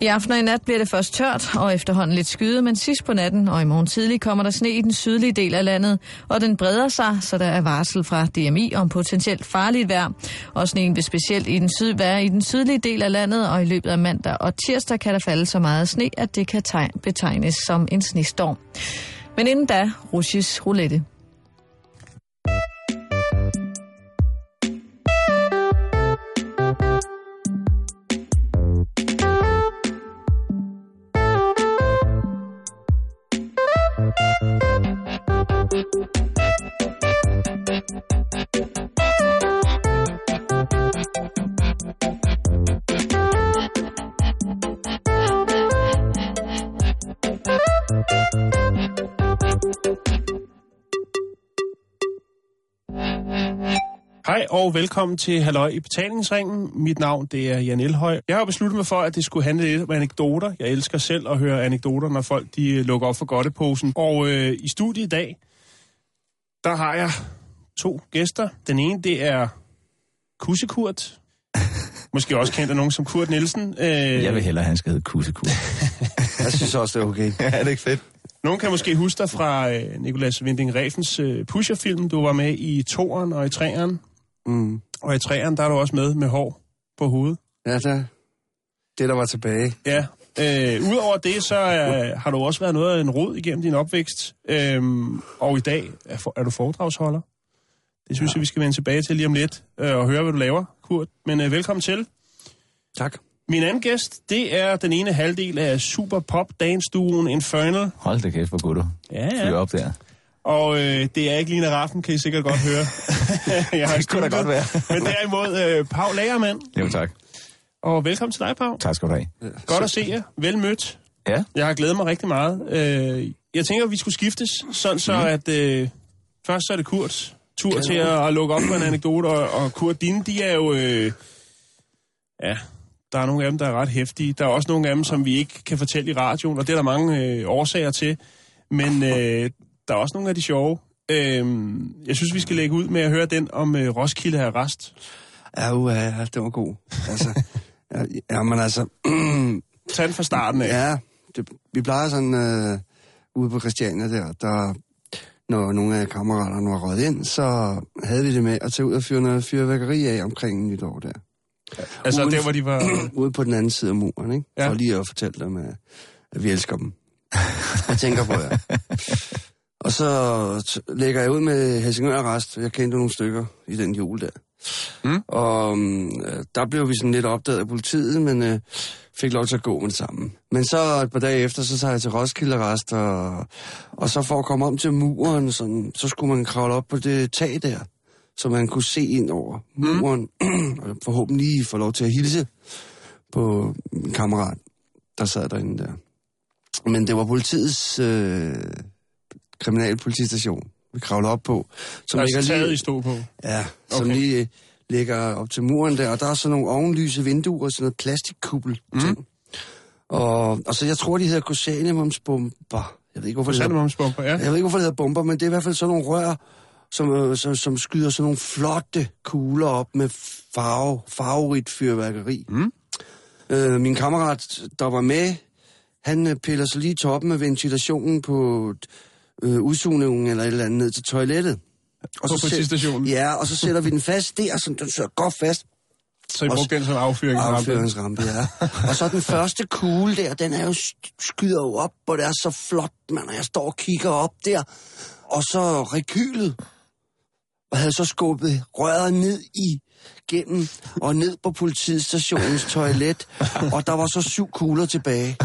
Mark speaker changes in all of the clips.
Speaker 1: I aften og i nat bliver det først tørt og efterhånden lidt skyde, men sidst på natten og i morgen tidlig kommer der sne i den sydlige del af landet, og den breder sig, så der er varsel fra DMI om potentielt farligt vejr. Og sneen vil specielt i den syd være i den sydlige del af landet, og i løbet af mandag og tirsdag kan der falde så meget sne, at det kan betegnes som en snestorm. Men inden da, russisk roulette.
Speaker 2: Og velkommen til Halløj i betalingsringen. Mit navn det er Jan Elhøj. Jeg har besluttet mig for, at det skulle handle lidt om anekdoter. Jeg elsker selv at høre anekdoter, når folk de øh, lukker op for godteposen. Og øh, i studiet i dag, der har jeg to gæster. Den ene, det er Kussekurt. Måske også kendt af nogen som Kurt Nielsen.
Speaker 3: Øh, jeg vil hellere, at han skal hedde Kussekurt.
Speaker 4: jeg synes også, det er okay.
Speaker 3: ja, det er ikke fedt.
Speaker 2: Nogen kan måske huske dig fra øh, Nikolas Winding Refens øh, Pusher-film. Du var med i toeren og i treeren. Mm. Og i træerne, der er du også med med hår på hovedet.
Speaker 4: Ja, der. Det, der var tilbage.
Speaker 2: Ja. Øh, Udover det, så er, har du også været noget af en rod igennem din opvækst. Øhm, og i dag er, for, er du foredragsholder. Det synes ja. jeg, vi skal vende tilbage til lige om lidt øh, og høre, hvad du laver, Kurt. Men øh, velkommen til.
Speaker 4: Tak.
Speaker 2: Min anden gæst, det er den ene halvdel af Super Pop Dance Duoen Infernal.
Speaker 3: Hold da kæft, hvor god du.
Speaker 2: Ja, ja.
Speaker 3: Fyr op der.
Speaker 2: Og øh, det er ikke Lina Raffen, kan I sikkert godt høre.
Speaker 3: jeg har det kunne da godt være.
Speaker 2: Men derimod øh, Pau Lagermand.
Speaker 3: Jo, tak.
Speaker 2: Og velkommen til dig, Pau.
Speaker 3: Tak skal du have.
Speaker 2: Godt at se jer. Vel mødt.
Speaker 3: Ja.
Speaker 2: Jeg har glædet mig rigtig meget. Øh, jeg tænker, at vi skulle skiftes, sådan så mm. at øh, først så er det Kurts tur til at, at lukke op på en anekdote, og, og Kurt, dine, de er jo... Øh, ja, der er nogle af dem, der er ret hæftige. Der er også nogle af dem, som vi ikke kan fortælle i radioen, og det er der mange øh, årsager til. Men øh, der er også nogle af de sjove. Øhm, jeg synes, vi skal lægge ud med at høre den om øh, Roskilde Arrest.
Speaker 4: Ja, uh, ja, det var god. Altså, ja, men altså...
Speaker 2: Tag den fra starten af.
Speaker 4: Ja, det, vi plejer sådan øh, ude på Christiania der, der når nogle af kammeraterne var røget ind, så havde vi det med at tage ud og fyre noget fyrværkeri af omkring nytår der.
Speaker 2: Ja, altså ude, der, hvor de var...
Speaker 4: ude på den anden side af muren, ikke? Ja. For lige at fortælle dem, at, at vi elsker dem. jeg tænker på jer. Og så lægger jeg ud med Helsingør Arrest. Jeg kendte nogle stykker i den jul der. Mm. Og um, der blev vi sådan lidt opdaget af politiet, men uh, fik lov til at gå med det samme. Men så et par dage efter, så tager jeg til Roskilde Arrest, og, og så for at komme om til muren, sådan, så skulle man kravle op på det tag der, så man kunne se ind over mm. muren, og forhåbentlig få lov til at hilse på min kammerat, der sad derinde der. Men det var politiets... Øh, kriminalpolitistation, vi kravler op på.
Speaker 2: Som ligger lige, i stå på?
Speaker 4: Ja, som okay. lige ligger op til muren der, og der er sådan nogle ovenlyse vinduer og sådan noget plastikkubbel mm. ting. Og, og så jeg tror, de hedder Cosanimumsbomber. Jeg ved ikke, hvorfor det
Speaker 2: hedder, ja.
Speaker 4: Jeg ved ikke, hvorfor det hedder bomber, men det er i hvert fald sådan nogle rør, som, øh, som, som skyder sådan nogle flotte kugler op med farve, farverigt fyrværkeri. Mm. Øh, min kammerat, der var med, han øh, piller så lige toppen af ventilationen på øh, udsugningen eller et eller andet ned til toilettet.
Speaker 2: Og på så stationen.
Speaker 4: Ja, og så sætter vi den fast der, så den sidder godt fast.
Speaker 2: Så I brugte den som affyringsrampe?
Speaker 4: Affyringsrampe, ja. og så den første kugle der, den er jo skyder jo op, og det er så flot, man. Og jeg står og kigger op der. Og så rekylet, og havde så skubbet røret ned i gennem og ned på politistationens toilet, og der var så syv kugler tilbage.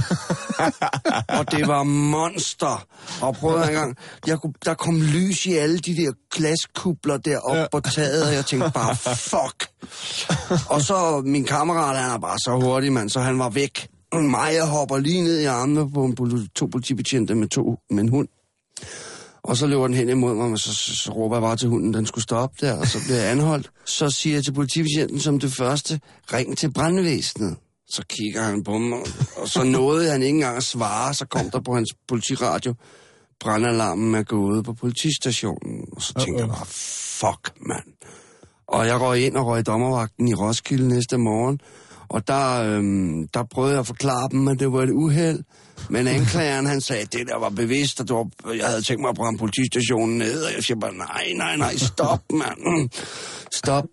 Speaker 4: og det var monster. Og prøv en gang, jeg kunne, der kom lys i alle de der glaskubler deroppe ja. på taget, og jeg tænkte bare, fuck. og så min kammerat, han er bare så hurtig, mand, så han var væk. Mig, jeg hopper lige ned i armene på en, to politibetjente med, to, med en hund. Og så løber den hen imod mig, og så, så, så råber jeg bare til hunden, den skulle stoppe der, og så bliver jeg anholdt. Så siger jeg til politibetjenten som det første, ring til brandvæsenet. Så kigger han på mig, og så nåede han ikke engang at svare, så kom der på hans politiradio, brandalarmen er gået på politistationen. Og så tænker -oh. jeg bare, fuck, mand. Og jeg røg ind og røg i dommervagten i Roskilde næste morgen, Og der, øhm, der prøvede jeg at forklare dem, at det var et uheld. Men anklageren, han sagde, det der var bevidst, og det var, jeg havde tænkt mig at brænde politistationen ned, og jeg siger bare, nej, nej, nej, stop, mand. Stop.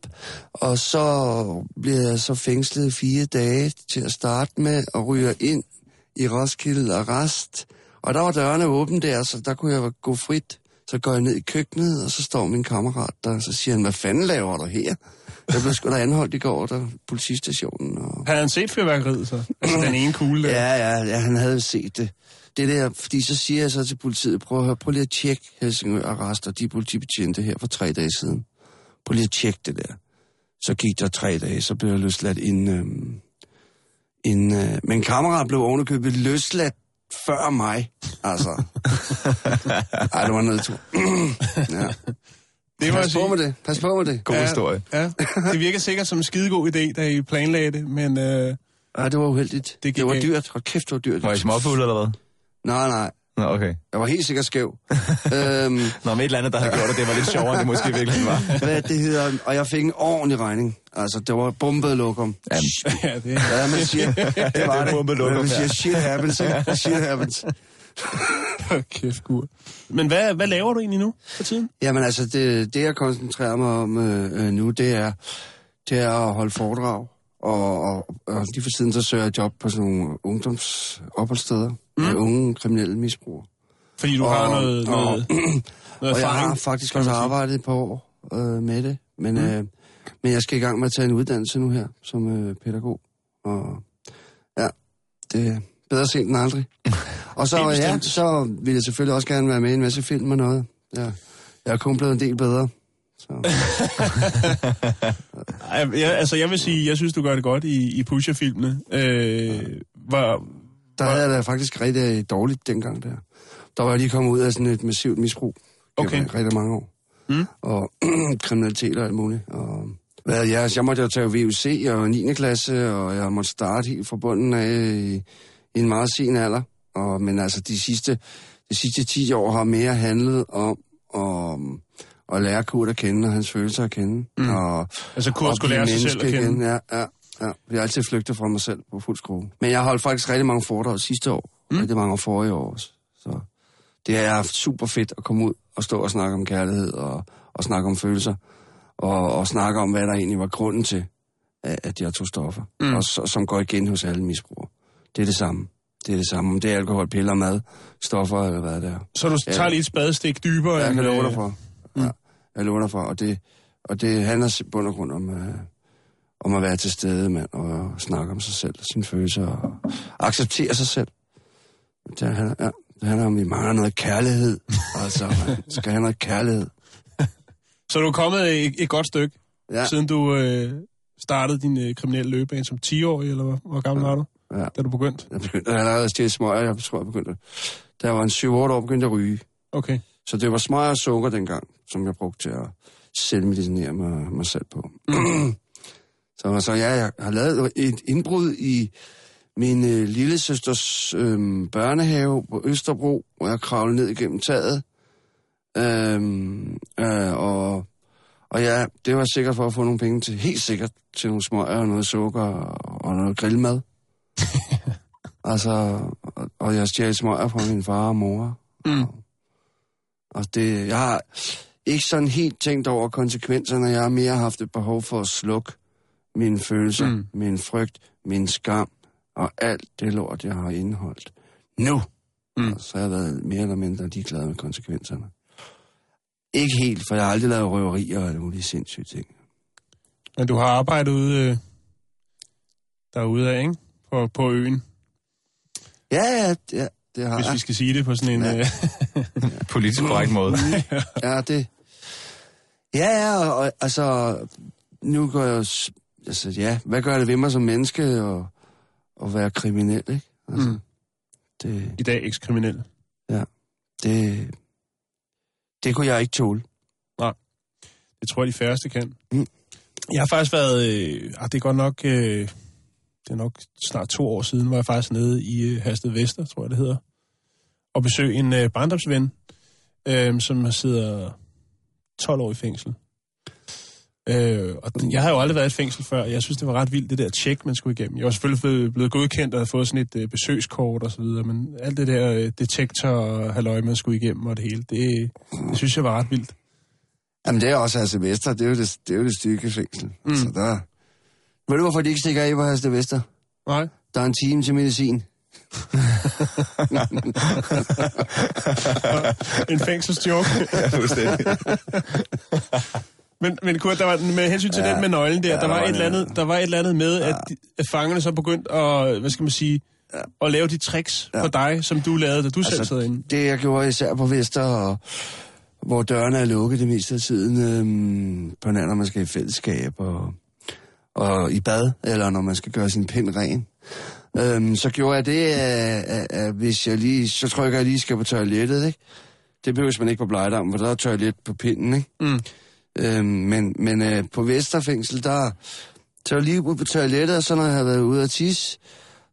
Speaker 4: Og så bliver jeg så fængslet i fire dage til at starte med, og ryger ind i Roskilde Arrest. Og der var dørene åbne der, så der kunne jeg gå frit. Så går jeg ned i køkkenet, og så står min kammerat der, og så siger han, hvad fanden laver du her? Jeg blev sgu da anholdt i går, der politistationen. Og...
Speaker 2: Havde han set fyrværkeriet så? Altså den ene kugle der?
Speaker 4: Ja, ja, ja, han havde set det. Det der, fordi så siger jeg så til politiet, prøv at høre, prøv lige at tjekke Helsingør Arrest og de politibetjente her for tre dage siden. Prøv lige at tjekke det der. Så gik der tre dage, så blev jeg løsladt ind... Øhm, ind øh, men kammerat blev ovenikøbet løsladt før mig, altså. Ej, det var noget tur. ja.
Speaker 2: Det jeg
Speaker 4: Pas på
Speaker 2: sige.
Speaker 4: med det, pas på med det.
Speaker 3: God historie.
Speaker 2: Ja, det virker sikkert som en skidegod idé, da I planlagde det, men øh,
Speaker 4: Ej, det var uheldigt.
Speaker 2: Det
Speaker 4: Det,
Speaker 2: gik
Speaker 4: det var
Speaker 2: galt.
Speaker 4: dyrt. Hold kæft, det var dyrt.
Speaker 3: Var I småfulde, eller hvad?
Speaker 4: Nej, nej.
Speaker 3: Nå, okay.
Speaker 4: Jeg var helt sikkert skæv. øhm,
Speaker 3: Nå, med et eller andet, der har gjort, at det var lidt sjovere, end det måske virkelig var.
Speaker 4: hvad det hedder, og jeg fik en ordentlig regning. Altså, det var bombet lokum.
Speaker 3: Jamen,
Speaker 2: ja, det
Speaker 4: Ja, man siger, det var det.
Speaker 3: bombet lokum,
Speaker 4: man siger, shit happens, ikke? Shit happens.
Speaker 2: kæft, gur. Men hvad, hvad laver du egentlig nu for tiden?
Speaker 4: Jamen altså, det, det jeg koncentrerer mig om øh, øh, nu, det er, det er at holde foredrag. Og, og, og lige for siden, så søger jeg job på sådan nogle ungdomsopholdssteder mm. med unge kriminelle misbrugere.
Speaker 2: Fordi du
Speaker 4: Og-
Speaker 2: har noget,
Speaker 4: og-
Speaker 2: noget, noget
Speaker 4: Og jeg har faktisk også arbejdet et par år øh, med det. Men, mm. øh, men jeg skal i gang med at tage en uddannelse nu her, som øh, pædagog. Og ja, det er bedre sent end aldrig. Og så, ja, så vil jeg selvfølgelig også gerne være med i en masse film og noget. Ja. Jeg er kun blevet en del bedre. Så.
Speaker 2: Jeg, altså, jeg vil sige, jeg synes, du gør det godt i, i Pusher-filmene. Øh, hvor,
Speaker 4: Der havde jeg da faktisk rigtig dårligt dengang der. Der var jeg lige kommet ud af sådan et massivt misbrug.
Speaker 2: Okay.
Speaker 4: Gennem rigtig mange år.
Speaker 2: Mm.
Speaker 4: Og kriminalitet og alt muligt. Og, hvad, jeg, jeg måtte jo tage VUC og 9. klasse, og jeg måtte starte helt fra bunden af i, i en meget sen alder. Og, men altså, de sidste, de sidste 10 år har mere handlet om at, at lære Kurt at kende, og hans følelser at kende. Mm. Og,
Speaker 2: altså, Kurt skulle lære sig selv at kende.
Speaker 4: Igen. Ja, ja, ja. Jeg har altid flygtet fra mig selv på fuld skrue. Men jeg holdt faktisk rigtig mange foredrag sidste år. Mm. Rigtig mange år forrige år også. Så det har jeg haft super fedt at komme ud og stå og snakke om kærlighed og, og snakke om følelser. Og, og snakke om, hvad der egentlig var grunden til, at, jeg tog stoffer. Mm. Og så, som går igen hos alle misbrugere. Det er det samme. Det er det samme. Om det er alkohol, piller, mad, stoffer eller hvad det er.
Speaker 2: Så du tager lige et spadestik dybere.
Speaker 4: Jeg
Speaker 2: end,
Speaker 4: kan love dig
Speaker 2: øh,
Speaker 4: for. Ja, jeg lover dig for. Og det, og det handler i bund og grund om, øh, om at være til stede, mand, og snakke om sig selv, sine følelser, og acceptere sig selv. Det handler, ja, det handler om, at vi mangler noget kærlighed. altså, man skal have noget kærlighed.
Speaker 2: Så du er kommet et, et godt stykke,
Speaker 4: Ja,
Speaker 2: ja. siden du øh, startede din øh, kriminelle løbebane som 10-årig, eller hvor, hvor gammel var du,
Speaker 4: ja.
Speaker 2: da du begyndte?
Speaker 4: Jeg begyndte allerede at stjæle smøger. Jeg tror, jeg begyndte... Da jeg var en 7-8 år, begyndte jeg at ryge.
Speaker 2: Okay.
Speaker 4: Så det var smøger og sukker dengang, som jeg brugte til at selvmedicinere mig, mig selv på. så, så ja, jeg har lavet et indbrud i min øh, lille søsters øh, børnehave på Østerbro, hvor jeg kravlede ned igennem taget. Øhm, øh, og, og ja, det var sikkert for at få nogle penge til, helt sikkert, til nogle smøger og noget sukker og, og noget grillmad. altså, og, og jeg stjal smøger fra min far og mor.
Speaker 2: Mm.
Speaker 4: Og det, jeg har ikke sådan helt tænkt over konsekvenserne. Jeg har mere haft et behov for at slukke mine følelser,
Speaker 2: Mm.
Speaker 4: min frygt, min skam og alt det lort, jeg har indeholdt. Nu!
Speaker 2: Mm.
Speaker 4: Mm. Så har jeg været mere eller mindre ligeglad med konsekvenserne. Ikke helt, for jeg har aldrig lavet røverier og alle mulige sindssyge ting.
Speaker 2: Men du har arbejdet ude, øh, derude af, ikke? På, på øen,
Speaker 4: Ja, ja, ja det har
Speaker 2: hvis
Speaker 4: jeg.
Speaker 2: vi skal sige det på sådan en...
Speaker 4: Ja.
Speaker 2: Øh,
Speaker 3: Politisk korrekt måde.
Speaker 4: Ja, det... Ja, ja, og, og altså... Nu går jeg Altså, ja, hvad gør det ved mig som menneske at, at være kriminel, ikke? Altså,
Speaker 2: Mm.
Speaker 4: det,
Speaker 2: I dag ekskriminel.
Speaker 4: det, det kunne jeg ikke tåle.
Speaker 2: Det tror jeg, de færreste kan.
Speaker 4: Mm.
Speaker 2: Jeg har faktisk været... Øh, ah, det er godt nok... Øh, det er nok snart to år siden, var jeg faktisk nede i øh, Hasted Vester, tror jeg det hedder, og besøge en øh, barndomsven, øh, som sidder 12 år i fængsel. Øh, og den- jeg har jo aldrig været i et fængsel før. Jeg synes, det var ret vildt, det der tjek, man skulle igennem. Jeg var selvfølgelig blevet, blevet godkendt og havde fået sådan et øh, besøgskort og så videre, men alt det der øh, detektor og halløj, man skulle igennem og det hele, det, det synes jeg var ret vildt.
Speaker 4: Jamen, det er også Herste Vester. Det er jo det, det, er jo det stykke fængsel. Mm. Så der... Ved du, hvorfor de ikke stikker af på Herste Vester?
Speaker 2: Nej.
Speaker 4: Der er en time til medicin.
Speaker 2: En fængselsjoke.
Speaker 3: Ja, fuldstændig.
Speaker 2: Men, men Kurt, der var, med hensyn til ja, den med nøglen der,
Speaker 4: ja,
Speaker 2: der,
Speaker 4: der
Speaker 2: var
Speaker 4: var
Speaker 2: et eller andet, der var et eller andet med, at, de, at fangerne så begyndte at, hvad skal man sige, ja. at lave de tricks ja. for dig, som du lavede, da du altså, selv sad inde.
Speaker 4: det, jeg gjorde især på Vester, og, hvor dørene er lukket det meste af tiden, øhm, på når man skal i fællesskab, og, og i bad, eller når man skal gøre sin pind ren. Øhm, så gjorde jeg det, at, at, at hvis jeg lige, så trykker jeg lige skal på toilettet, ikke? Det behøves man ikke på Blejdam, for der er toilet på pinden, ikke?
Speaker 2: Mm.
Speaker 4: Øhm, men men øh, på Vesterfængsel, der tager jeg lige ud på toilettet, og så når jeg har været ude at tisse,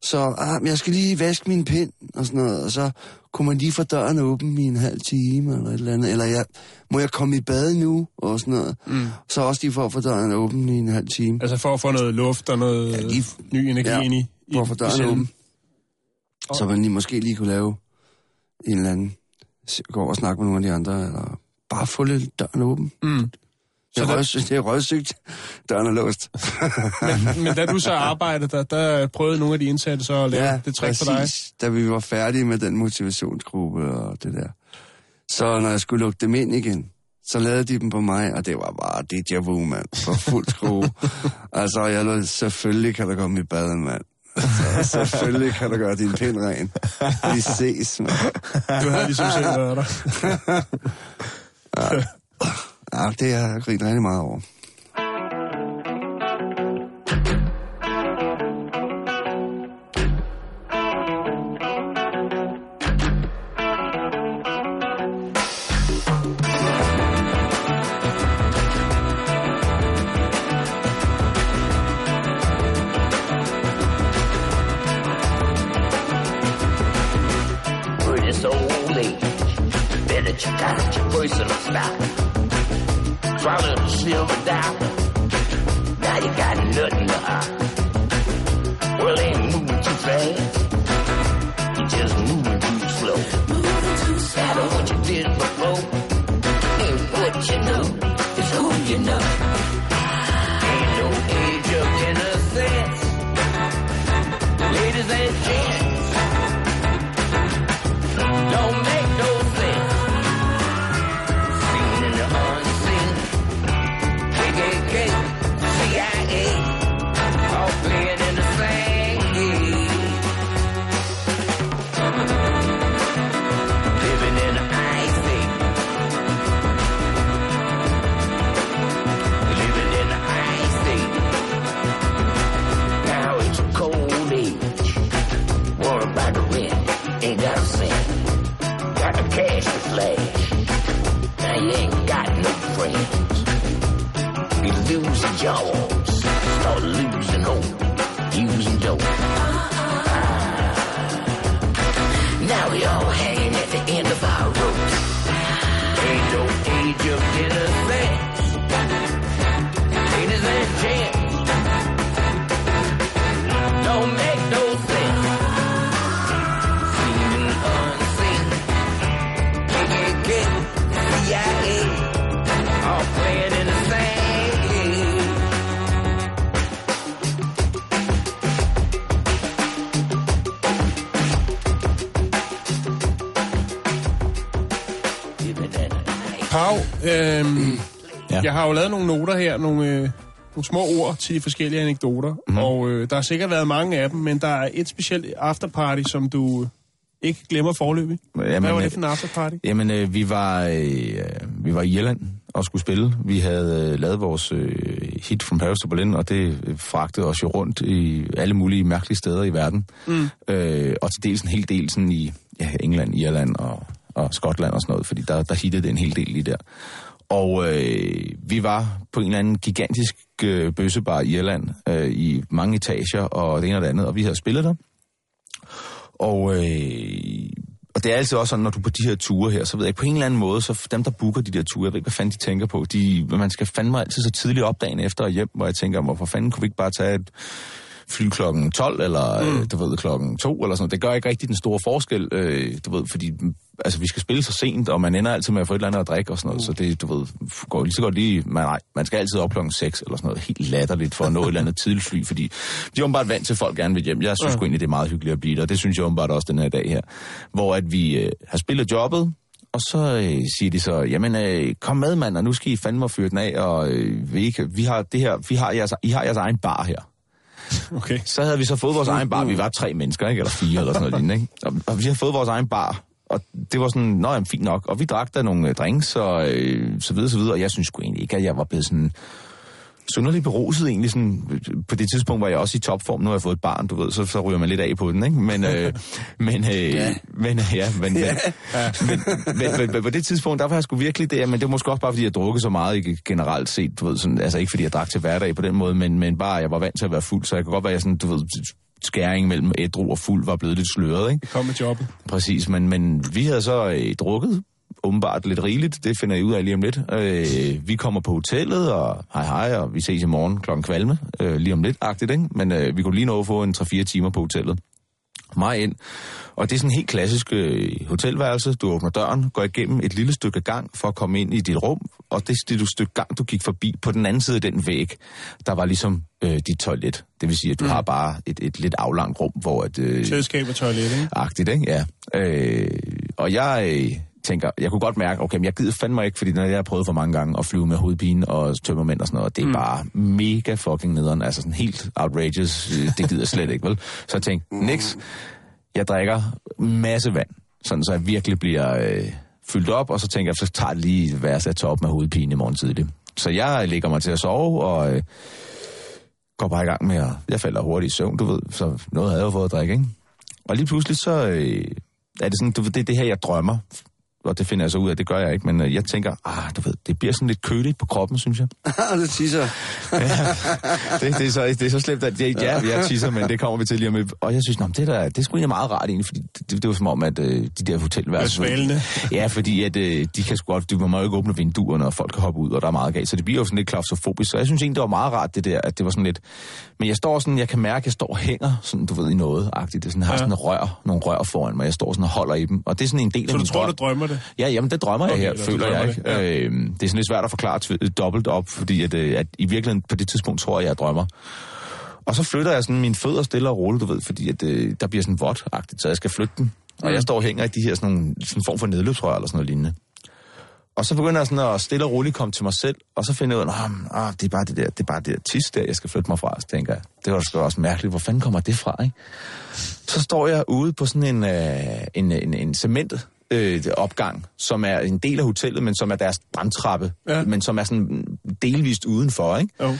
Speaker 4: så ah, jeg skal lige vaske min pind og sådan noget, og så kunne man lige få døren åben i en halv time eller et eller andet, eller jeg, må jeg komme i bad nu og sådan noget. Mm. Så også lige for at få døren åben i en halv time.
Speaker 2: Altså for at få noget luft og noget
Speaker 4: Ja, lige-
Speaker 2: ny energi
Speaker 4: ja,
Speaker 2: ind i,
Speaker 4: For at få døren åben. Så man lige, måske lige kunne lave en eller anden, gå over og snakke med nogle af de andre, eller bare få lidt døren åben.
Speaker 2: Mm.
Speaker 4: Det er, røgs, det er røgsygt. Døren er låst.
Speaker 2: Men, men da du så arbejdede der, der prøvede nogle af de indsatte så at lave ja, det trick for dig.
Speaker 4: Da vi var færdige med den motivationsgruppe og det der. Så når jeg skulle lukke dem ind igen, så lavede de dem på mig, og det var bare déjà vu, mand. For fuld skrue. altså, jeg lød, selvfølgelig kan du komme i bad, mand. Altså, selvfølgelig kan du gøre din pind ren. Vi ses, mand.
Speaker 2: Du havde ligesom selv været der.
Speaker 4: Ja, Ja, det har jeg grint rigtig meget over.
Speaker 5: Swallow the
Speaker 2: jeg har jo lavet nogle noter her, nogle, øh, nogle små ord til de forskellige anekdoter, mm. og øh, der har sikkert været mange af dem, men der er et specielt afterparty, som du ikke glemmer forløbig.
Speaker 3: Jamen,
Speaker 2: Hvad var det
Speaker 3: øh,
Speaker 2: for en afterparty?
Speaker 3: Jamen, øh, vi, var, øh, vi var i Irland og skulle spille. Vi havde øh, lavet vores øh, hit from Paris to Berlin, og det øh, fragtede os jo rundt i alle mulige mærkelige steder i verden. Mm. Øh, og til dels en hel del sådan i ja, England, Irland og, og Skotland og sådan noget, fordi der, der hittede det en hel del lige der. Og øh, vi var på en eller anden gigantisk øh, bøssebar i Irland øh, i mange etager og det ene og det andet, og vi havde spillet der. Og, øh, og det er altid også sådan, når du er på de her ture her, så ved jeg på en eller anden måde, så dem, der booker de der ture, jeg ved ikke, hvad fanden de tænker på. De, man skal fandme altid så tidligt op dagen efter og hjem, hvor jeg tænker, hvorfor fanden kunne vi ikke bare tage et fly klokken 12, eller mm. øh, du ved, klokken 2, eller sådan noget. Det gør ikke rigtig den store forskel, øh, du ved, fordi altså, vi skal spille så sent, og man ender altid med at få et eller andet at drikke og sådan noget, mm. så det, du ved, går lige så godt lige, man, nej, man skal altid op klokken 6, eller sådan noget, helt latterligt for at nå et eller andet tidligt fly, fordi de er åbenbart vant til, at folk gerne vil hjem. Jeg synes ja. egentlig, det er meget hyggeligt at blive der, og det synes jeg åbenbart også den her dag her, hvor at vi øh, har spillet jobbet, og så øh, siger de så, jamen øh, kom med mand, og nu skal I fandme fyre den af, og øh, vi, ikke, vi har det her, vi har jeres, I har jeres egen bar her.
Speaker 2: Okay.
Speaker 3: Så havde vi så fået vores egen bar. Vi var tre mennesker, ikke? Eller fire, eller sådan noget lignende, ikke? Og, og vi har fået vores egen bar. Og det var sådan, nå jamen, fint nok. Og vi drak der nogle øh, drinks og øh, så videre, så videre. Og jeg synes sgu egentlig ikke, at jeg var blevet sådan synderligt beruset egentlig. Sådan, på det tidspunkt var jeg også i topform. Nu har jeg fået et barn, du ved, så, så ryger man lidt af på den, ikke? Men, øh, men, øh, ja. men, øh, ja, men, ja. men, men, men, men, på det tidspunkt, der var jeg sgu virkelig det, men det var måske også bare, fordi jeg drukkede så meget generelt set, du ved, sådan, altså ikke fordi jeg drak til hverdag på den måde, men, men bare, jeg var vant til at være fuld, så jeg kunne godt være, jeg sådan, du ved, skæring mellem ædru og fuld var blevet lidt sløret, ikke?
Speaker 2: Det kom med jobbet.
Speaker 3: Præcis, men, men vi havde så øh, drukket åbenbart lidt rigeligt. Det finder I ud af lige om lidt. Øh, vi kommer på hotellet, og hej hej, og vi ses i morgen klokken kvalme. Øh, lige om lidt, agtigt, ikke? Men øh, vi kunne lige nå at få en 3-4 timer på hotellet. Mig ind. Og det er sådan en helt klassisk øh, hotelværelse. Du åbner døren, går igennem et lille stykke gang for at komme ind i dit rum. Og det, det stykke gang, du gik forbi, på den anden side af den væg, der var ligesom øh, dit toilet. Det vil sige, at du mm. har bare et, et lidt aflangt rum, hvor... At, øh,
Speaker 2: Selskab og toilet, ikke?
Speaker 3: Agtigt, ikke? Ja. Øh, og jeg... Øh, tænker, jeg kunne godt mærke, okay, men jeg gider fandme ikke, fordi når jeg har prøvet for mange gange at flyve med hovedpine og tømmermænd og sådan noget, det er mm. bare mega fucking nederen, altså sådan helt outrageous, det gider jeg slet ikke, vel? Så jeg tænkte, niks, jeg drikker masse vand, sådan så jeg virkelig bliver øh, fyldt op, og så tænker jeg, så tager jeg lige værst at tage op med hovedpine i morgen tidlig. Så jeg lægger mig til at sove, og øh, går bare i gang med at, jeg falder hurtigt i søvn, du ved, så noget havde jeg jo fået at drikke, ikke? Og lige pludselig så øh, er det sådan, du ved, det er det her, jeg drømmer og det finder jeg så ud af, det gør jeg ikke, men øh, jeg tænker, ah, du ved, det bliver sådan lidt køligt på kroppen, synes jeg.
Speaker 4: det tisser.
Speaker 3: ja, det, det, er så, det er så slemt, at jeg, ja, vi er tisser, men det kommer vi til lige om Og jeg synes, nå, det, der, det er sgu egentlig meget rart egentlig, fordi det, det, det var som om, at øh, de der hotelværelser...
Speaker 2: svalende.
Speaker 3: Ja, fordi at, øh, de kan sgu godt, de må jo ikke åbne vinduerne, og folk kan hoppe ud, og der er meget galt. Så det bliver jo sådan lidt klaustrofobisk. Så jeg synes egentlig, det var meget rart, det der, at det var sådan lidt... Men jeg står sådan, jeg kan mærke, at jeg står og hænger, sådan, du ved, i noget agtigt. Det sådan, jeg har ja. sådan rør, nogle rør foran mig, jeg står sådan og holder i dem. Og det er sådan en del
Speaker 2: så
Speaker 3: af min
Speaker 2: du tror,
Speaker 3: drøm.
Speaker 2: du drømmer det?
Speaker 3: Ja, jamen det drømmer okay, jeg her, føler jeg ikke. Det. Ja. Øh, det er sådan lidt svært at forklare dobbelt op, fordi at, øh, at i virkeligheden på det tidspunkt tror jeg, at jeg drømmer. Og så flytter jeg sådan mine fødder stille og roligt, du ved, fordi at, øh, der bliver sådan vådt-agtigt, så jeg skal flytte dem. Og jeg står og hænger i de her sådan, nogle, sådan en form for nedløbsrør eller sådan noget lignende. Og så begynder jeg sådan at stille og roligt komme til mig selv, og så finder jeg ud af, at ah, det er bare det der, det er bare det der tis der, jeg skal flytte mig fra. Så tænker jeg, det var sgu også mærkeligt, hvor fanden kommer det fra, ikke? Så står jeg ude på sådan en, øh, en, en, en cementet øh, opgang, som er en del af hotellet, men som er deres brandtrappe, ja. men som er sådan delvist udenfor, ikke?
Speaker 2: Jo.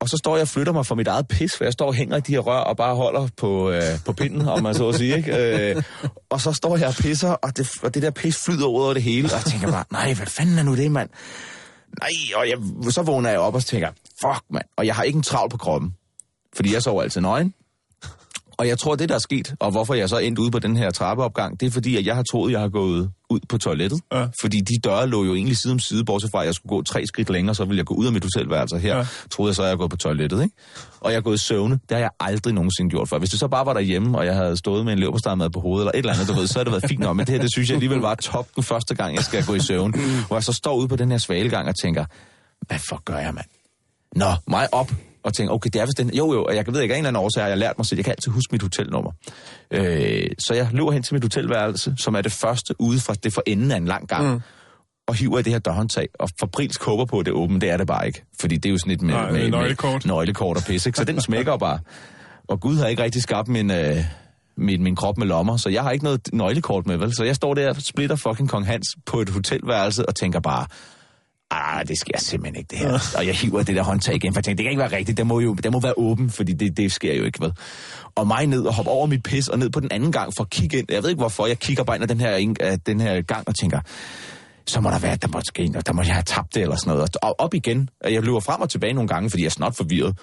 Speaker 3: Og så står jeg og flytter mig for mit eget pis, for jeg står og hænger i de her rør og bare holder på, øh, på pinden, om man så at sige. Ikke? Øh, og så står jeg og pisser, og det, og det der pis flyder ud over det hele. Og jeg tænker bare, nej, hvad fanden er nu det, mand? Nej, og jeg, så vågner jeg op og tænker, fuck, mand. Og jeg har ikke en travl på kroppen, fordi jeg sover altid nøgen. Og jeg tror, det der er sket, og hvorfor jeg så endte ude på den her trappeopgang, det er fordi, at jeg har troet, at jeg har gået ud på toilettet. Ja. Fordi de døre lå jo egentlig side om side, bortset fra, at jeg skulle gå tre skridt længere, så ville jeg gå ud af mit hotelværelse. Her ja. troede jeg så, at jeg gået på toilettet, ikke? Og jeg er gået i søvne. Det har jeg aldrig nogensinde gjort før. Hvis det så bare var derhjemme, og jeg havde stået med en leverpostejmad på hovedet, eller et eller andet, du ved, så havde det været fint nok. Men det her, det synes jeg alligevel var top den første gang, jeg skal gå i søvn. Hvor jeg så står ude på den her svalegang og tænker, hvad for gør jeg, mand? Nå, mig op og tænker, okay, det er vist den. Jo, jo, og jeg ved ikke, af en eller anden årsag har jeg lært mig selv, jeg kan altid huske mit hotelnummer. Øh, så jeg løber hen til mit hotelværelse, som er det første ude fra det for enden af en lang gang. Mm og hiver i det her dørhåndtag, og Fabrils kåber på, at det er åbent. Det er det bare ikke. Fordi det er jo sådan et med,
Speaker 2: Nej,
Speaker 3: med,
Speaker 2: nøglekort.
Speaker 3: med nøglekort og pisse. Ikke? Så den smækker bare. Og Gud har ikke rigtig skabt min, øh, min, min krop med lommer, så jeg har ikke noget nøglekort med, vel? Så jeg står der og splitter fucking Kong Hans på et hotelværelse og tænker bare, ah, det sker simpelthen ikke det her. Og jeg hiver det der håndtag igen, for jeg tænkte, det kan ikke være rigtigt, det må jo det må være åben, fordi det, det sker jo ikke, vel? Og mig ned og hoppe over mit pis og ned på den anden gang for at kigge ind. Jeg ved ikke hvorfor, jeg kigger bare ind af den her, den her gang og tænker, så må der være, der må ske, noget, der må jeg have tabt det eller sådan noget. Og op igen, jeg løber frem og tilbage nogle gange, fordi jeg er snart forvirret.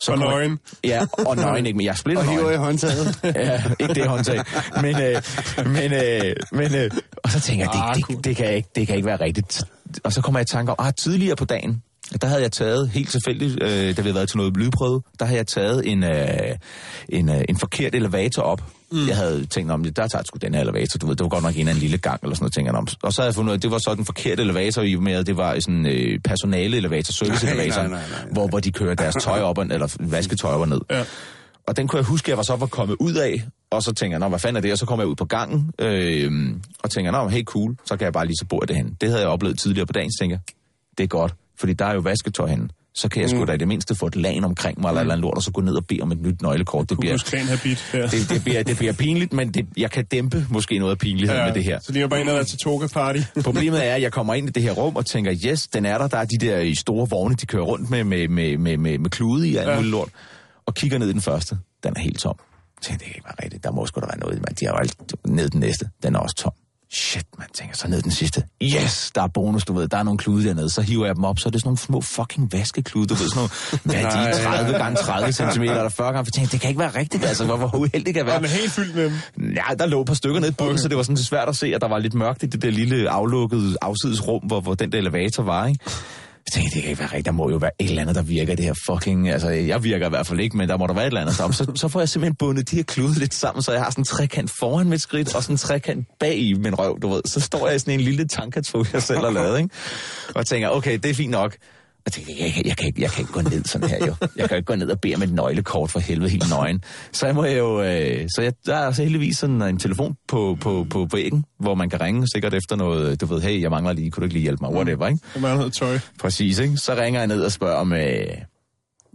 Speaker 3: Så
Speaker 2: Og nøgen.
Speaker 3: Ja, og nøgen ikke, men jeg er splitter
Speaker 4: Og hiver i håndtaget.
Speaker 3: Ja, ikke det håndtag. Men, øh, men, øh, men øh, og så tænker jeg,
Speaker 2: Ah,
Speaker 3: det,
Speaker 2: cool.
Speaker 3: det, det, kan ikke, det kan ikke være rigtigt. Og så kommer jeg i tanke om, ah, tidligere på dagen, der havde jeg taget, helt tilfældigt, øh, da vi havde været til noget lydprøve, der havde jeg taget en, øh, en, øh, en forkert elevator op. Mm. Jeg havde tænkt om, der tager sgu den her elevator, du ved, det var godt nok en af en lille gang, eller sådan noget, tænker om. Og så havde jeg fundet ud af, at det var så den forkerte elevator, i med, at det var sådan øh, personale elevator, service
Speaker 4: nej,
Speaker 3: elevator,
Speaker 4: nej, nej, nej.
Speaker 3: Hvor, hvor de kører deres tøj op, og, eller vasketøj op og ned.
Speaker 2: Ja.
Speaker 3: Og den kunne jeg huske, at jeg var så var kommet ud af, og så tænker jeg, nå, hvad fanden er det? Og så kommer jeg ud på gangen, øh, og tænker, nå, hey, cool, så kan jeg bare lige så bor det hen. Det havde jeg oplevet tidligere på dagen, så tænker jeg, det er godt, fordi der er jo vasketøj henne. Så kan jeg sgu da i det mindste få et lag omkring mig, eller, eller andet lort, og så gå ned og bede om et nyt nøglekort. Det bliver,
Speaker 2: habit. Ja.
Speaker 3: det, det, bliver, det bliver pinligt, men det, jeg kan dæmpe måske noget af pinligheden med det her.
Speaker 2: Så lige var bare ind og været til toga party.
Speaker 3: Problemet er, at jeg kommer ind i det her rum og tænker, yes, den er der. Der er de der store vogne, de kører rundt med, med, med, med, med, med klude i og alt
Speaker 2: Ja.
Speaker 3: muligt lort. Og kigger ned i den første. Den er helt tom. Jeg tænker, det kan ikke være rigtigt. Der må sgu da være noget. Man. De har jo alt ned den næste. Den er også tom. Shit, man tænker så ned den sidste. Yes, der er bonus, du ved. Der er nogle klude dernede. Så hiver jeg dem op, så er det sådan nogle små fucking vaskeklude, du ved. Sådan nogle, hvad er de, 30 gange 30 cm eller 40 gange. Jeg tænker, det kan ikke være rigtigt, altså. Hvor, hvor uheldig kan være.
Speaker 2: er helt fyldt med dem.
Speaker 3: Ja, der lå et par stykker nede i bunden,
Speaker 2: Okay.
Speaker 3: så det var sådan svært at se, at der var lidt mørkt i det der lille aflukkede afsidesrum, hvor, hvor den der elevator var, ikke? Jeg tænkte, det kan ikke være rigtigt. Der må jo være et eller andet, der virker det her fucking... Altså, jeg virker i hvert fald ikke, men der må der være et eller andet. Så, så, så får jeg simpelthen bundet de her klude lidt sammen, så jeg har sådan en trekant foran mit skridt, og sådan en trekant bag i min røv, du ved. Så står jeg i sådan en lille tankatog, jeg selv har lavet, ikke? Og tænker, okay, det er fint nok. Jeg tænkte, jeg, jeg, jeg, kan ikke, jeg kan ikke gå ned sådan her, jo. Jeg kan ikke gå ned og bede om et nøglekort for helvede helt nøgen. Så jeg må jo... Øh, så jeg, der er så heldigvis sådan en telefon på, på, på væggen, hvor man kan ringe sikkert efter noget, du ved, hey, jeg mangler lige, kunne du ikke lige hjælpe mig, whatever, ikke?
Speaker 2: Der mangler tøj.
Speaker 3: Præcis, ikke? Så ringer jeg ned og spørger, om, øh,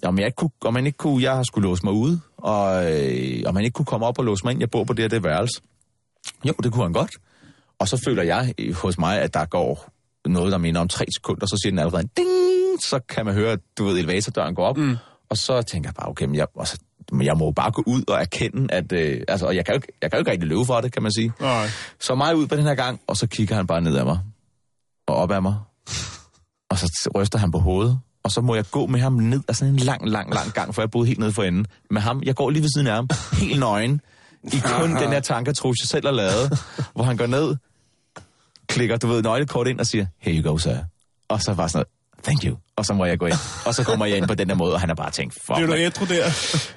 Speaker 3: om, jeg ikke kunne, om man ikke kunne... Jeg skulle låse mig ude, og øh, om man ikke kunne komme op og låse mig ind. Jeg bor på det her det værelse. Jo, det kunne han godt. Og så føler jeg øh, hos mig, at der går noget, der minder om tre sekunder, så siger den allerede, ding, så kan man høre, du ved, elevatordøren går op. Mm. Og så tænker jeg bare, okay, men jeg, altså, men jeg må jo bare gå ud og erkende, at... Øh, altså, og jeg kan, jo, jeg kan jo ikke rigtig løbe for det, kan man sige.
Speaker 2: Nej.
Speaker 3: Så mig ud på den her gang, og så kigger han bare ned ad mig. Og op ad mig. Og så ryster han på hovedet. Og så må jeg gå med ham ned af sådan en lang, lang, lang gang, for jeg boede helt nede for enden. Med ham, jeg går lige ved siden af ham, helt nøgen. I kun den her tankertrus, jeg selv har lavet. Hvor han går ned, klikker, du ved, nøglekort ind og siger, here you go, sir. Og så var sådan noget, thank you. Og så må jeg gå ind. Og så kommer jeg ind på den der måde, og han har bare tænkt, fuck,
Speaker 2: Bliver du ædru der?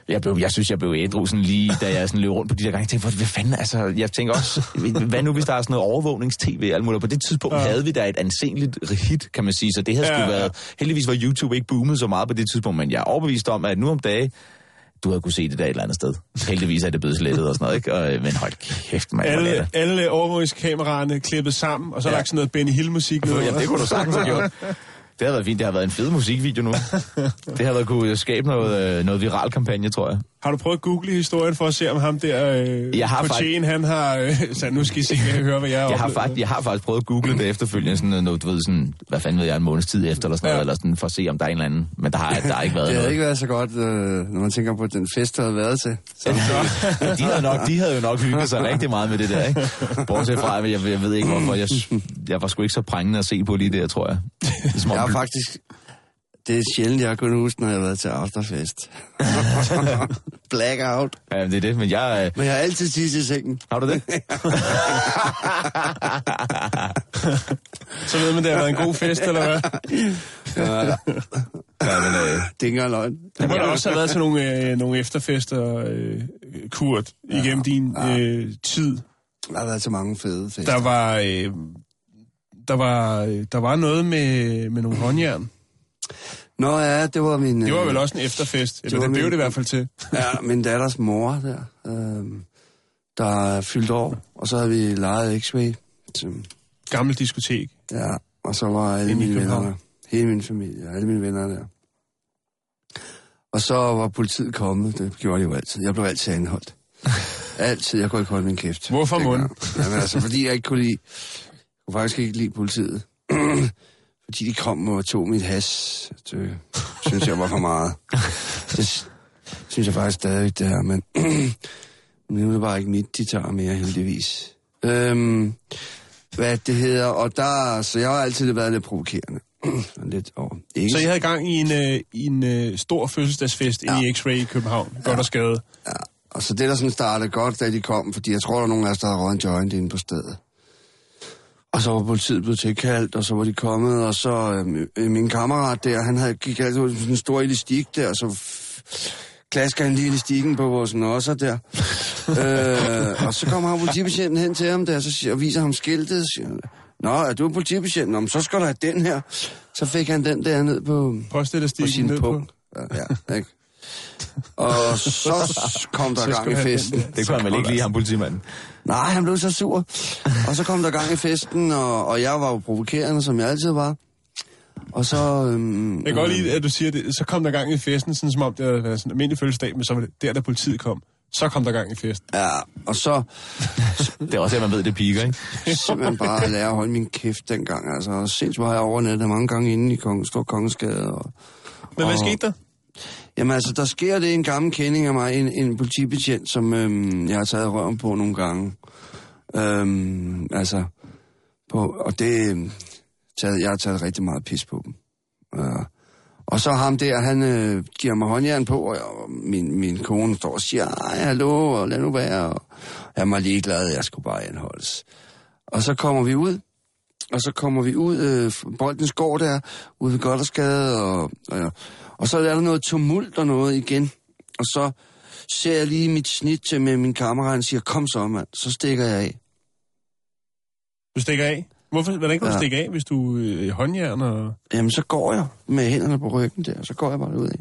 Speaker 3: Jeg, blev, jeg synes, jeg blev ædru sådan lige, da jeg sådan løb rundt på de der gange. Jeg tænkte, hvad, fanden, altså, jeg tænker også, hvad nu, hvis der er sådan noget overvågnings-tv og alt muligt. På det tidspunkt ja. havde vi da et anseligt hit, kan man sige, så det havde
Speaker 2: Ja,
Speaker 3: ja,
Speaker 2: ja.
Speaker 3: været, heldigvis var YouTube ikke boomet så meget på det tidspunkt, men jeg er overbevist om, at nu om dagen, du havde kunne se det der et eller andet sted. Heldigvis er det blevet slettet og sådan noget, ikke? Og, øh, men hold kæft, er
Speaker 2: Alle, alle overvågningskameraerne klippet sammen, og så. Ja. lagt sådan noget Benny Hill-musik ned.
Speaker 3: Ja, det kunne du sagtens have gjort. Det har været fint. Det har været en fed musikvideo nu. Det har været kunne skabe noget, øh, noget viral kampagne, tror jeg.
Speaker 2: Har du prøvet at google historien for at se, om ham der øh,
Speaker 3: Jeg har
Speaker 2: på
Speaker 3: fakt-
Speaker 2: han har... Øh, så nu skal I se, kan jeg høre, hvad jeg har
Speaker 3: Jeg har, faktisk, jeg har faktisk prøvet at google det efterfølgende, sådan noget, du ved, sådan, hvad fanden ved jeg, en måneds tid efter, eller sådan
Speaker 2: Ja.
Speaker 3: noget, eller sådan, for at se, om der er en eller anden, men der har, der har ikke været
Speaker 4: Det havde
Speaker 3: noget.
Speaker 4: ikke været så godt, øh, når man tænker på den fest, der havde været til. Så,
Speaker 3: de, havde nok, de havde jo nok hygget sig rigtig meget med det der, ikke? Bortset fra, at jeg, jeg ved ikke hvorfor, jeg, jeg var sgu ikke så prængende at se på lige der, tror jeg. Det er, som om,
Speaker 4: jeg har faktisk... Det er sjældent, jeg har kunnet huske, når jeg har været til afterfest. Blackout.
Speaker 3: Ja, det er det, men jeg... Øh,
Speaker 4: Men jeg har altid tid til sengen.
Speaker 3: har du det?
Speaker 2: Så ved man, det har været en god fest, eller hvad?
Speaker 3: ja, men, øh,
Speaker 4: Det er ikke engang løgn.
Speaker 2: Du må da også have været til nogle, øh, nogle efterfester, øh, Kurt, igennem din øh, tid.
Speaker 4: Der har været så mange fede fester.
Speaker 2: Der var, øh, der var, der var noget med, med nogle håndjern.
Speaker 4: Nå ja, det var min...
Speaker 2: Det var
Speaker 4: øh,
Speaker 2: vel også en efterfest, eller
Speaker 4: var
Speaker 2: det blev
Speaker 4: min-
Speaker 2: det i hvert fald til.
Speaker 4: Ja, min datters mor der, øh, der er fyldt år. Og så havde vi lejet X-Way. som-
Speaker 2: Gammel diskotek.
Speaker 4: Ja, og så var alle mine venner der. Hele min familie, alle mine venner der. Og så var politiet kommet, det gjorde de jo altid. Jeg blev altid anholdt. Altid, jeg kunne ikke holde min kæft.
Speaker 2: Hvorfor mund?
Speaker 4: Jamen altså, fordi jeg ikke kunne lide, kunne faktisk ikke lide politiet. fordi de kom og tog mit has. Det synes jeg var for meget. Det synes jeg faktisk stadig, det her, men nu er det bare ikke mit, de tager mere heldigvis. Øhm, hvad det hedder, og der, så jeg har altid været lidt provokerende. Lidt over. Ikke
Speaker 2: Så I havde gang i en, øh, i en øh, stor fødselsdagsfest ja. i X-Ray i København. Godt og skade.
Speaker 4: Ja, og så det, der sådan startede godt, da de kom, fordi jeg tror, der er nogen af os, der har røget en joint inde på stedet. Og så var politiet blevet tilkaldt, og så var de kommet, og så øh, øh, min kammerat der, han havde, gik altid med sådan en stor elastik der, og så klasker han lige elastikken på vores nosser der. øh, og så kommer han politibetjenten hen til ham der, så siger, og viser ham skiltet, og siger, Nå, er du politibetjent? Nå, men så skal du have den her. Så fik han den der ned på, på sin
Speaker 2: ned på.
Speaker 4: punkt. Ja, ja, ikke? Og så kom der
Speaker 2: Så
Speaker 4: gang i festen.
Speaker 3: Det kunne han vel ikke lige, ham politimanden.
Speaker 4: Nej, han blev så sur. Og så kom der gang i festen, og, og jeg var jo provokerende, som jeg altid var. Og så... Øhm,
Speaker 2: Jeg kan godt lide, at du siger det. Så kom der gang i festen, sådan som om det været sådan en almindelig fødselsdag, men så var det der, da politiet kom. Så kom der gang i festen.
Speaker 4: Ja, og så
Speaker 3: Det er også, at man ved, det piker, ikke?
Speaker 4: simpelthen bare lære at holde min kæft dengang. Altså, sindssygt har jeg overnattet mange gange inde i Kong, Stor Kongensgade. Og,
Speaker 2: Men hvad
Speaker 4: Og-
Speaker 2: skete der?
Speaker 4: Jamen altså, der sker det en gammel kending af mig, en, en politibetjent, som øhm, jeg har taget røven på nogle gange. Øhm, altså, på, og det, øhm, taget, jeg har taget rigtig meget pis på dem. Øh, og så ham der, han øh, giver mig håndjern på, og, og min, min kone står og siger, ej, hallo, og lad nu være. Og jeg er mig ligeglad, jeg skulle bare anholdes. Og så kommer vi ud, og så kommer vi ud, øh, Boldens gård der, ude ved Goddersgade, og, og, og så er der noget tumult og noget igen. Og så ser jeg lige mit snit til med min kammerat, og siger, kom så, mand. Så stikker jeg af.
Speaker 2: Du stikker af? Hvorfor? Hvordan kan du
Speaker 4: Ja.
Speaker 2: stikke af, hvis du øh, håndjern og...
Speaker 4: Jamen, så går jeg med hænderne på ryggen der, så går jeg bare ud af.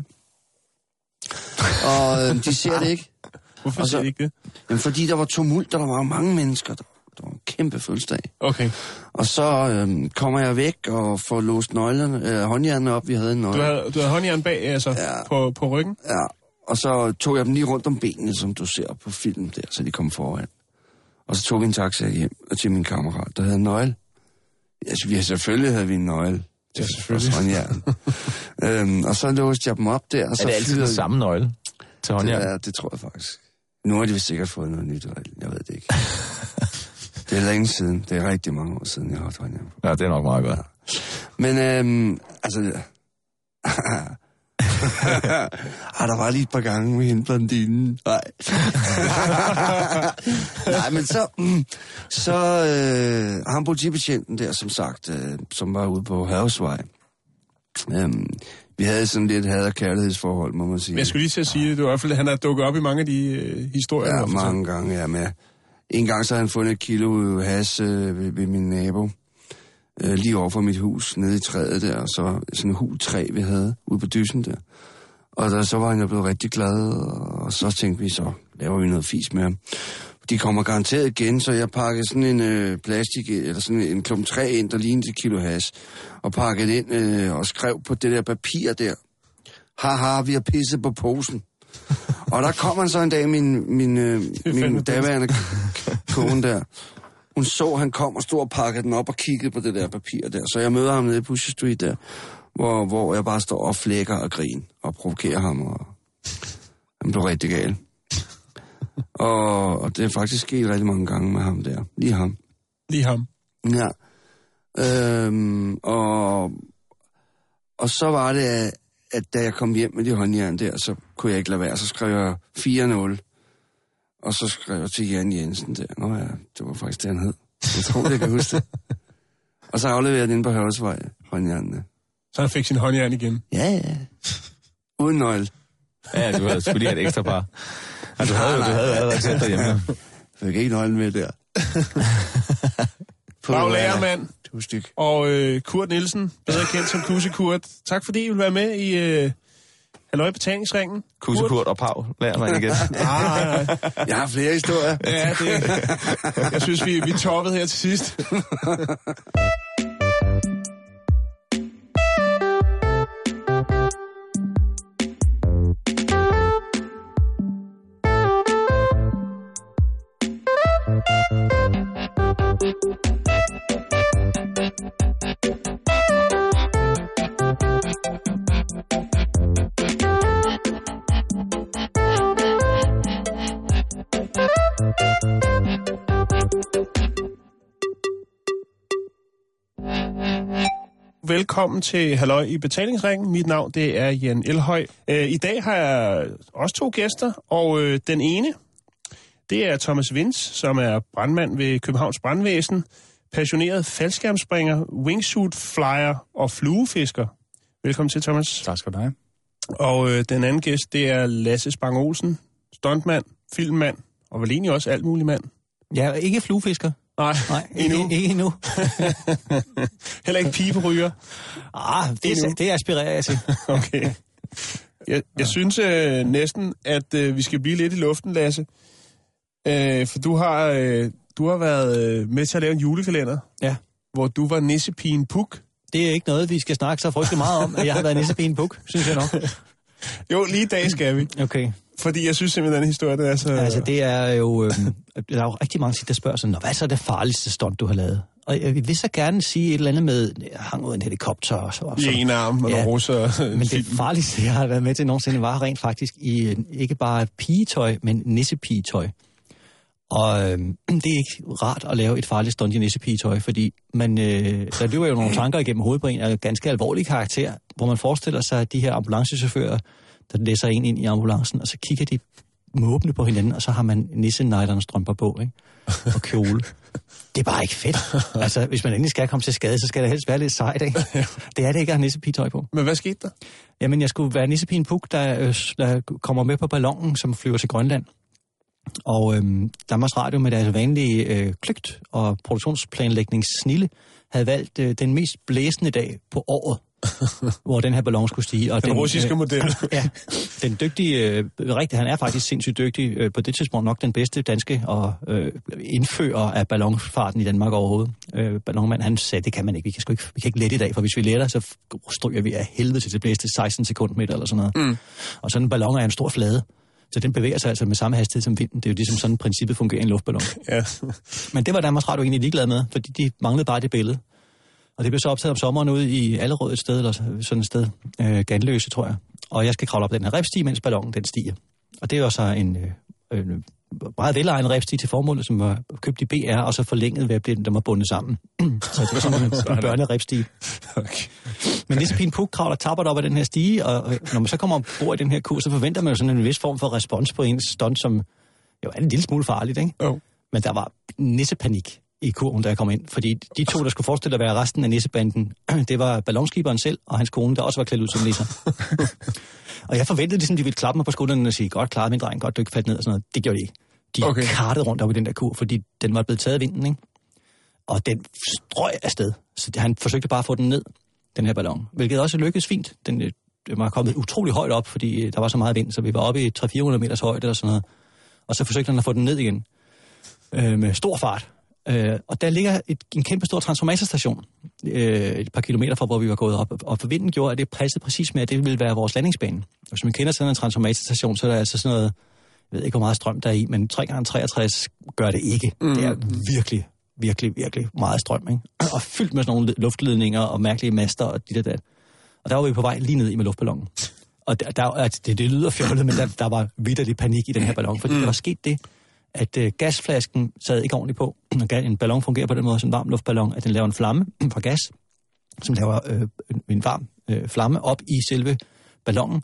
Speaker 4: og øh, de ser det ikke.
Speaker 2: Hvorfor
Speaker 4: Og så-
Speaker 2: siger de ikke det?
Speaker 4: Jamen, fordi der var tumult, og der var mange mennesker. Der, der var en kæmpe fødselsdag.
Speaker 2: Okay.
Speaker 4: Og så øh, kommer jeg væk og får låst nøglerne, øh, håndjernene op. Vi havde en
Speaker 2: Du
Speaker 4: nøgle.
Speaker 2: havde, du havde håndjern bag, altså,
Speaker 4: Ja.
Speaker 2: på, på ryggen?
Speaker 4: Ja, og så tog jeg dem lige rundt om benene, som du ser på film der, så de kom foran. Og så tog vi en taxa hjem og til min kammerat, der havde en nøgle. Altså, vi, selvfølgelig havde vi en nøgle.
Speaker 2: Ja, selvfølgelig.
Speaker 4: For håndjern. øhm, og så låste jeg dem op der, og så
Speaker 3: Er det altid den samme nøgle til håndjern?
Speaker 4: Ja, det tror jeg faktisk. Nu har de vist sikkert fået noget nyt, jeg ved det ikke. det er længe siden. Det er rigtig mange år siden, jeg har haft håndjern på.
Speaker 3: Ja, det er nok meget godt.
Speaker 4: Men øhm, altså... ah, der var lige et par gange med hende blondinen. Nej. Nej, men så... Mm, så øh, ham politibetjenten der, som sagt, øh, som var ude på Havsvej. Øhm, vi havde sådan lidt had- og kærlighedsforhold, må man sige.
Speaker 2: Men jeg skulle lige til at sige, det var i hvert fald, at han er dukket op i mange af de øh, historier.
Speaker 4: Ja,
Speaker 2: har
Speaker 4: mange gange, ja. Med. En gang så havde han fundet et kilo has øh, ved, ved min nabo. Øh, lige over for mit hus, nede i træet der. Og så sådan en hul træ, vi havde ude på dysen der. Og der, så var han jo blevet rigtig glad, og så tænkte vi, så laver vi noget fis med ham. De kommer garanteret igen, så jeg pakkede sådan en øh, plastik, eller sådan en klump træ ind, der lignede et kilo has, og pakkede ind øh, og skrev på det der papir der, haha, vi har pisset på posen og der kom han så en dag, min, min, øh, min daværende kone der. Hun så, han kom og stod og pakkede den op og kiggede på det der papir der. Så jeg møder ham nede i Pusher Street der, hvor, hvor jeg bare står og flækker og griner og provokerer ham. Og han blev rigtig gal. og, og det er faktisk sket rigtig mange gange med ham der. Lige ham.
Speaker 2: Lige ham.
Speaker 4: Ja. Øhm, og, og så var det, at, da jeg kom hjem med de håndjern der, så kunne jeg ikke lade være. Så skrev jeg 4-0. Og så skrev jeg til Jan Jensen der. Nå ja, det var faktisk det, han hed. Jeg tror, jeg kan huske det. Og så afleverede jeg den på Hørsvej, håndjernene.
Speaker 2: Så han fik sin håndjern igen.
Speaker 4: Ja, ja. Uden nøgle.
Speaker 3: Ja, du havde skulle lige have et ekstra par. Altså, du havde jo du havde allerede tæt derhjemme.
Speaker 4: Jeg fik ikke nøglen med der. På,
Speaker 2: Brav
Speaker 4: styg.
Speaker 2: Og øh, Kurt Nielsen, bedre kendt som Kusse Kurt. Tak fordi I vil være med i øh, Halløj Betalingsringen.
Speaker 3: Kussekurt og Pau, lærer man igen.
Speaker 2: Nej, nej, nej.
Speaker 4: Jeg har flere historier.
Speaker 2: Ja, det, jeg synes, vi, vi toppede her til sidst. velkommen til Halløj i betalingsringen. Mit navn det er Jan Elhøj. Øh, I dag har jeg også to gæster, og øh, den ene, det er Thomas Vins, som er brandmand ved Københavns Brandvæsen, passioneret faldskærmspringer, wingsuit flyer og fluefisker. Velkommen til, Thomas.
Speaker 3: Tak skal du have.
Speaker 2: Og øh, den anden gæst, det er Lasse Spang Olsen, stuntmand, filmmand, og vel egentlig også alt mulig mand.
Speaker 6: Ja, ikke fluefisker.
Speaker 2: Nej,
Speaker 6: Nej,
Speaker 2: endnu.
Speaker 6: Ikke, ikke endnu.
Speaker 2: Heller ikke piberyger.
Speaker 6: Ah, det,
Speaker 2: Endnu.
Speaker 6: det aspirerer jeg til.
Speaker 2: Okay. Jeg, jeg synes øh, næsten, at øh, vi skal blive lidt i luften, Lasse. Øh, for du har, øh, du har været øh, med til at lave en julekalender,
Speaker 6: Ja.
Speaker 2: hvor du var nissepigen Puk.
Speaker 6: Det er ikke noget, vi skal snakke så frygtelig meget om, at jeg har været nissepige buk, synes jeg nok.
Speaker 2: Jo, lige i dag skal vi.
Speaker 6: Okay.
Speaker 2: Fordi jeg synes simpelthen, den historie den er så...
Speaker 6: Altså, det er jo... Øh, der er jo rigtig mange, der spørger sådan, "Nå, hvad er så det farligste stunt, du har lavet? Og jeg vil så gerne sige et eller andet med, jeg hang ud af en helikopter og så. Og
Speaker 2: I
Speaker 6: så.
Speaker 2: en arm og
Speaker 6: Ja,
Speaker 2: russer.
Speaker 6: Men det farligste, jeg har været med til nogensinde, var rent faktisk i øh, ikke bare pigetøj, men nissepigetøj. Og øh, det er ikke rart at lave et farligt stunt i nissepigetøj, fordi man, øh, der løber jo nogle tanker igennem hovedet på en af ganske alvorlig karakter, hvor man forestiller sig, at de her ambulancechauffører, der læser en ind i ambulancen, og så kigger de måbende på hinanden, og så har man nissenejdernes strømper på, ikke? Og kjole. Det er bare ikke fedt. Altså, hvis man endelig skal komme til skade, så skal det helst være lidt sejt, ikke? Det er det ikke at have nissepigetøj på.
Speaker 2: Men hvad skete der?
Speaker 6: Jamen, jeg skulle være nissepigen Puk, der, øh, der kommer med på ballonen, som flyver til Grønland. Og øhm, Danmarks Radio med deres vanlige øh, klygt og produktionsplanlægningssnille havde valgt øh, den mest blæsende dag på året, hvor den her ballon skulle stige. Og
Speaker 2: Den russiske model.
Speaker 6: ja, den dygtige, øh, rigtig, han er faktisk sindssygt dygtig, øh, på det tidspunkt nok den bedste danske og øh, indfører af ballonfarten i Danmark overhovedet. Øh, ballonmand, han sagde, det kan man ikke, vi kan, sgu ikke, vi kan ikke lette i dag, for hvis vi letter, så stryger vi af helvede til det blæste 16 sekundmeter eller sådan noget. Mm. Og sådan en ballon er en stor flade, så den bevæger sig altså med samme hastighed som vinden. Det er jo ligesom sådan, princippet fungerer i en luftballon.
Speaker 2: ja.
Speaker 6: Men det var Danmarks Radio egentlig ligeglad med, fordi de manglede bare det billede. Og det blev så optaget om sommeren ude i Allerød et sted, eller sådan et sted, øh, Ganløse, tror jeg. Og jeg skal kravle op den her repstige, mens ballonen den stiger. Og det er jo så en øh, øh, meget velegnet repstige til formålet, som var købt i BR, og så forlænget ved at blive, den var bundet sammen. så det er sådan en, en børnerepstige.
Speaker 2: Okay.
Speaker 6: Men Nisepin Puk kravler tappert op ad den her stige, og når man så kommer ombord i den her kurs, så forventer man jo sådan en vis form for respons på ens stunt, som jo er en lille smule farligt, ikke?
Speaker 2: Oh.
Speaker 6: Men der var nissepanik i kurven, da jeg kom ind. Fordi de to, der skulle forestille at være resten af nissebanden, det var ballonskiberen selv og hans kone, der også var klædt ud som nisser. og jeg forventede ligesom, de ville klappe mig på skulderen og sige, godt klaret min dreng, godt du ikke faldt ned og sådan noget. Det gjorde de ikke. De
Speaker 2: Okay.
Speaker 6: kartede rundt op i den der kur, fordi den var blevet taget af vinden, ikke? Og den strøg afsted. Så han forsøgte bare at få den ned, den her ballon. Hvilket også lykkedes fint. Den, øh, var kommet utrolig højt op, fordi øh, der var så meget vind, så vi var oppe i 300-400 meters højde eller sådan noget. Og så forsøgte han at få den ned igen øh, med stor fart. Øh, og der ligger et, en kæmpe stor transformatorstation øh, et par kilometer fra, hvor vi var gået op. Og for vinden gjorde, at det passede præcis med, at det ville være vores landingsbane. Og hvis man kender sådan en transformatorstation, så er der altså sådan noget, jeg ved ikke, hvor meget strøm der er i, men 3x63 gør det ikke. Mm. Det er virkelig, virkelig, virkelig meget strøm. Ikke? Og fyldt med sådan nogle luftledninger og mærkelige master og dit og dat. Og der var vi på vej lige ned i med luftballonen. Og der, der, altså, det, det lyder fjollet, men der, der var vidderlig panik i den her ballon, fordi mm. der var sket det, at øh, gasflasken sad ikke ordentligt på. Når En ballon fungerer på den måde, som en varm luftballon, at den laver en flamme fra gas, som laver øh, en- en varm øh, flamme op i selve ballonen,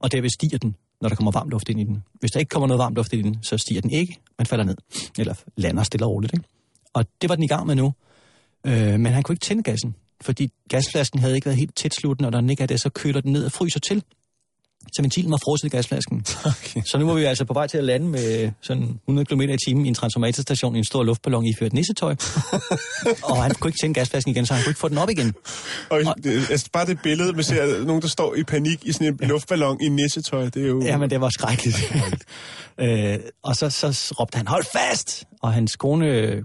Speaker 6: og derved stiger den, når der kommer varm luft ind i den. Hvis der ikke kommer noget varm luft ind i den, så stiger den ikke, men falder ned. Eller lander stille og roligt. Ikke? Og det var den i gang med nu. Øh, men han kunne ikke tænde gassen, fordi gasflasken havde ikke været helt tæt slutten, og når den ikke er det, så køler den ned og fryser til. Så ventilen var frosset i gasflasken.
Speaker 2: Okay.
Speaker 6: Så nu var vi altså på vej til at lande med sådan 100 km i timen i en transformatorstation i en stor luftballon iført nissetøj. og han kunne ikke tænde gasflasken igen, så han kunne ikke få den op igen.
Speaker 2: Og det, altså, bare det billede, vi ser nogen, der står i panik i sådan en luftballon i nissetøj, det er jo...
Speaker 6: Jamen, det var skrækkeligt. øh, og så, så råbte han, hold fast! Og hans kone øh,